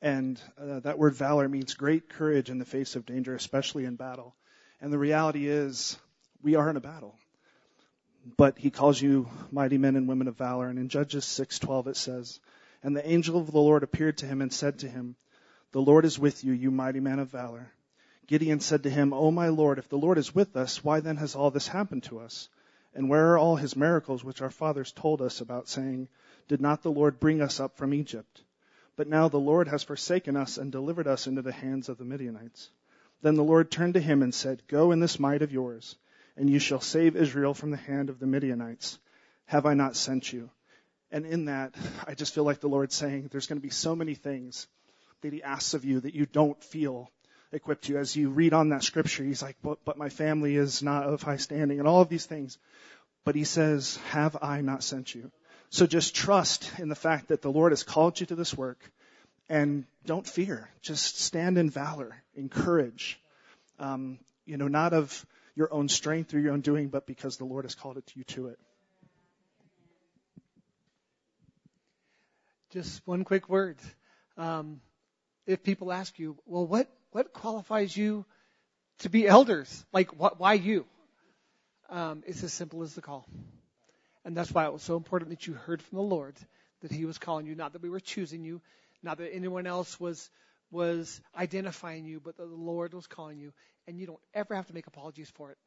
And uh, that word valor means great courage in the face of danger, especially in battle. And the reality is, we are in a battle. But he calls you mighty men and women of valor. And in Judges 6:12 it says, "And the angel of the Lord appeared to him and said to him, The Lord is with you, you mighty man of valor." Gideon said to him, "O my Lord, if the Lord is with us, why then has all this happened to us? And where are all his miracles which our fathers told us about, saying, Did not the Lord bring us up from Egypt?" But now the Lord has forsaken us and delivered us into the hands of the Midianites. Then the Lord turned to him and said, Go in this might of yours, and you shall save Israel from the hand of the Midianites. Have I not sent you? And in that, I just feel like the Lord saying, there's going to be so many things that he asks of you that you don't feel equipped to. As you read on that scripture, he's like, but, but my family is not of high standing and all of these things. But he says, have I not sent you? So just trust in the fact that the Lord has called you to this work and don't fear. Just stand in valor, encourage. Um, you know, not of your own strength or your own doing, but because the Lord has called it to you to it. Just one quick word. Um, if people ask you, well, what, what qualifies you to be elders? Like, what, why you? Um, it's as simple as the call. And that's why it was so important that you heard from the Lord that He was calling you, not that we were choosing you, not that anyone else was was identifying you, but that the Lord was calling you, and you don't ever have to make apologies for it,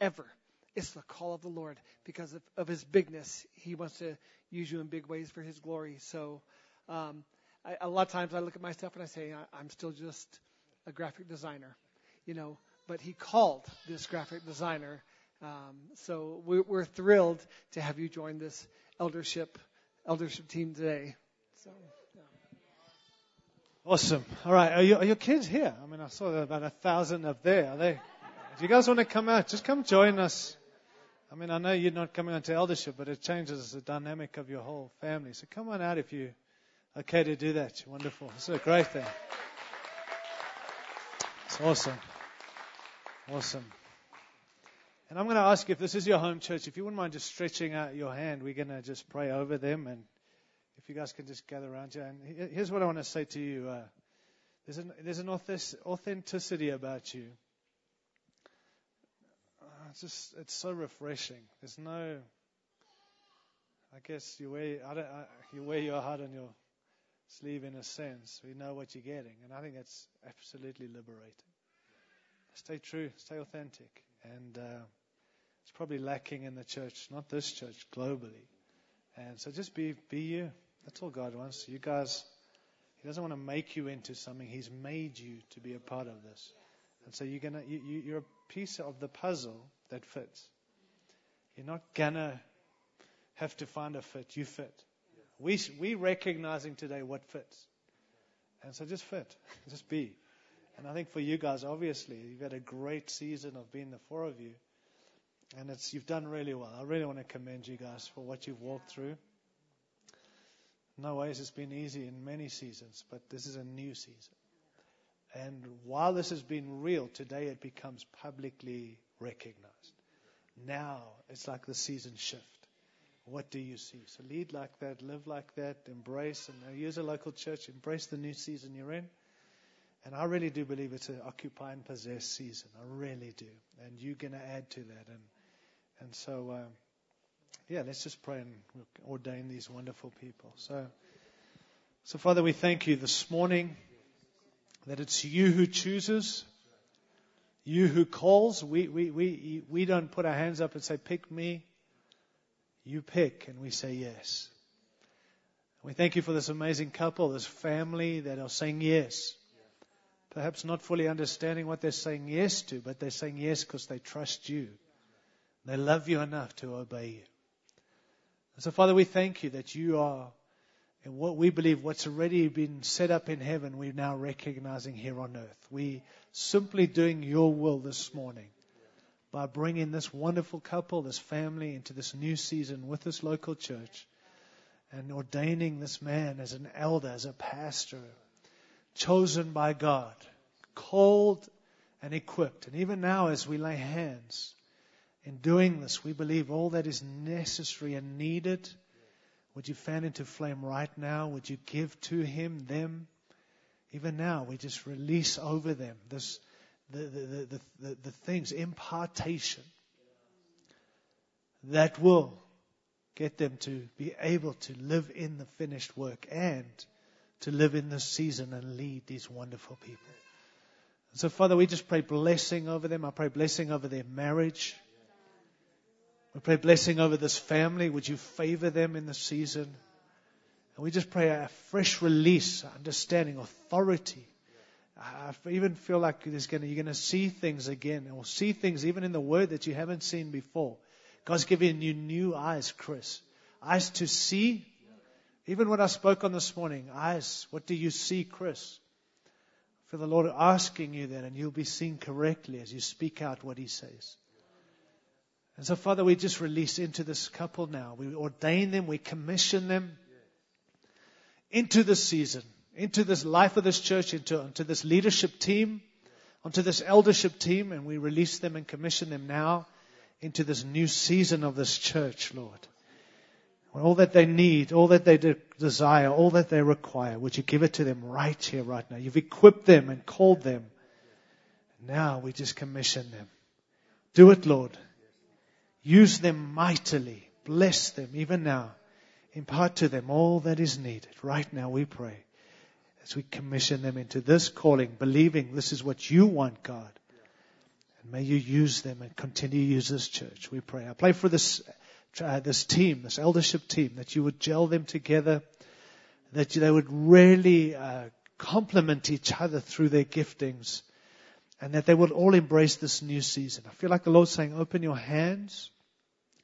ever. It's the call of the Lord because of, of His bigness. He wants to use you in big ways for His glory. So, um, I, a lot of times I look at my stuff and I say I, I'm still just a graphic designer, you know. But He called this graphic designer um, so we're, we're, thrilled to have you join this eldership eldership team today. So. Yeah. Awesome. All right. Are, you, are your kids here? I mean, I saw about a thousand up there. Are they? Do you guys want to come out? Just come join us. I mean, I know you're not coming onto eldership, but it changes the dynamic of your whole family. So come on out if you okay to do that. Wonderful. It's a great thing. It's awesome. Awesome. And I'm going to ask if this is your home church, if you wouldn't mind just stretching out your hand, we're going to just pray over them. And if you guys can just gather around you. And here's what I want to say to you uh, there's, an, there's an authenticity about you. Uh, it's just, it's so refreshing. There's no, I guess you wear, I don't, I, you wear your heart on your sleeve in a sense. We know what you're getting. And I think that's absolutely liberating. Stay true, stay authentic. And, uh, it's probably lacking in the church, not this church, globally. And so just be, be you. That's all God wants. You guys, He doesn't want to make you into something. He's made you to be a part of this. And so you're gonna, you, you, you're a piece of the puzzle that fits. You're not gonna have to find a fit. You fit. We, we recognizing today what fits. And so just fit. Just be. And I think for you guys, obviously, you've had a great season of being the four of you. And it's, you've done really well. I really want to commend you guys for what you've walked through. No ways it's been easy in many seasons, but this is a new season. And while this has been real, today it becomes publicly recognized. Now it's like the season shift. What do you see? So lead like that, live like that, embrace, and use a local church, embrace the new season you're in. And I really do believe it's an occupy and possess season. I really do. And you're going to add to that. And, and so, uh, yeah, let's just pray and ordain these wonderful people. So, so Father, we thank you this morning that it's you who chooses, you who calls. We, we, we, we don't put our hands up and say, pick me. You pick, and we say yes. We thank you for this amazing couple, this family that are saying yes. Perhaps not fully understanding what they're saying yes to, but they're saying yes because they trust you. They love you enough to obey you. And so, Father, we thank you that you are, and what we believe, what's already been set up in heaven, we're now recognizing here on earth. We simply doing your will this morning by bringing this wonderful couple, this family, into this new season with this local church and ordaining this man as an elder, as a pastor, chosen by God, called and equipped. And even now, as we lay hands in doing this, we believe all that is necessary and needed. Would you fan into flame right now? Would you give to him, them? Even now, we just release over them this, the, the, the, the, things, impartation that will get them to be able to live in the finished work and to live in this season and lead these wonderful people. So, Father, we just pray blessing over them. I pray blessing over their marriage. We pray blessing over this family. Would you favor them in the season? And we just pray a fresh release, understanding, authority. I even feel like there's gonna, you're going to see things again, or see things even in the Word that you haven't seen before. God's giving you new eyes, Chris. Eyes to see. Even what I spoke on this morning, eyes, what do you see, Chris? For the Lord asking you that, and you'll be seen correctly as you speak out what He says. And so, Father, we just release into this couple now. We ordain them, we commission them into this season, into this life of this church, into, into this leadership team, onto this eldership team, and we release them and commission them now into this new season of this church, Lord. All that they need, all that they de- desire, all that they require, would you give it to them right here, right now? You've equipped them and called them. Now we just commission them. Do it, Lord. Use them mightily. Bless them even now. Impart to them all that is needed. Right now we pray as we commission them into this calling, believing this is what you want, God. And may you use them and continue to use this church. We pray. I pray for this, uh, this team, this eldership team, that you would gel them together, that they would really uh, complement each other through their giftings, and that they would all embrace this new season. I feel like the Lord's saying, open your hands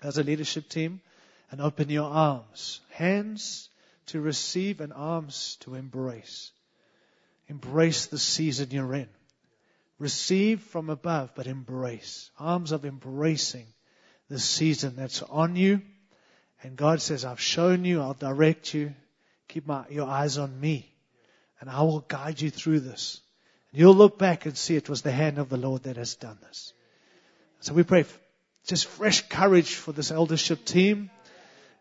as a leadership team and open your arms. Hands to receive and arms to embrace. Embrace the season you're in. Receive from above, but embrace. Arms of embracing the season that's on you. And God says, I've shown you, I'll direct you. Keep my, your eyes on me. And I will guide you through this. And you'll look back and see it was the hand of the Lord that has done this. So we pray just fresh courage for this eldership team.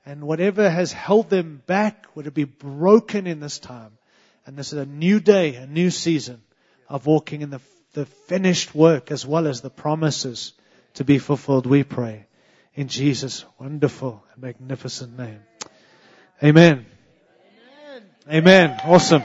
And whatever has held them back, would it be broken in this time? And this is a new day, a new season of walking in the the finished work as well as the promises to be fulfilled, we pray. In Jesus' wonderful and magnificent name. Amen. Amen. Amen. Awesome.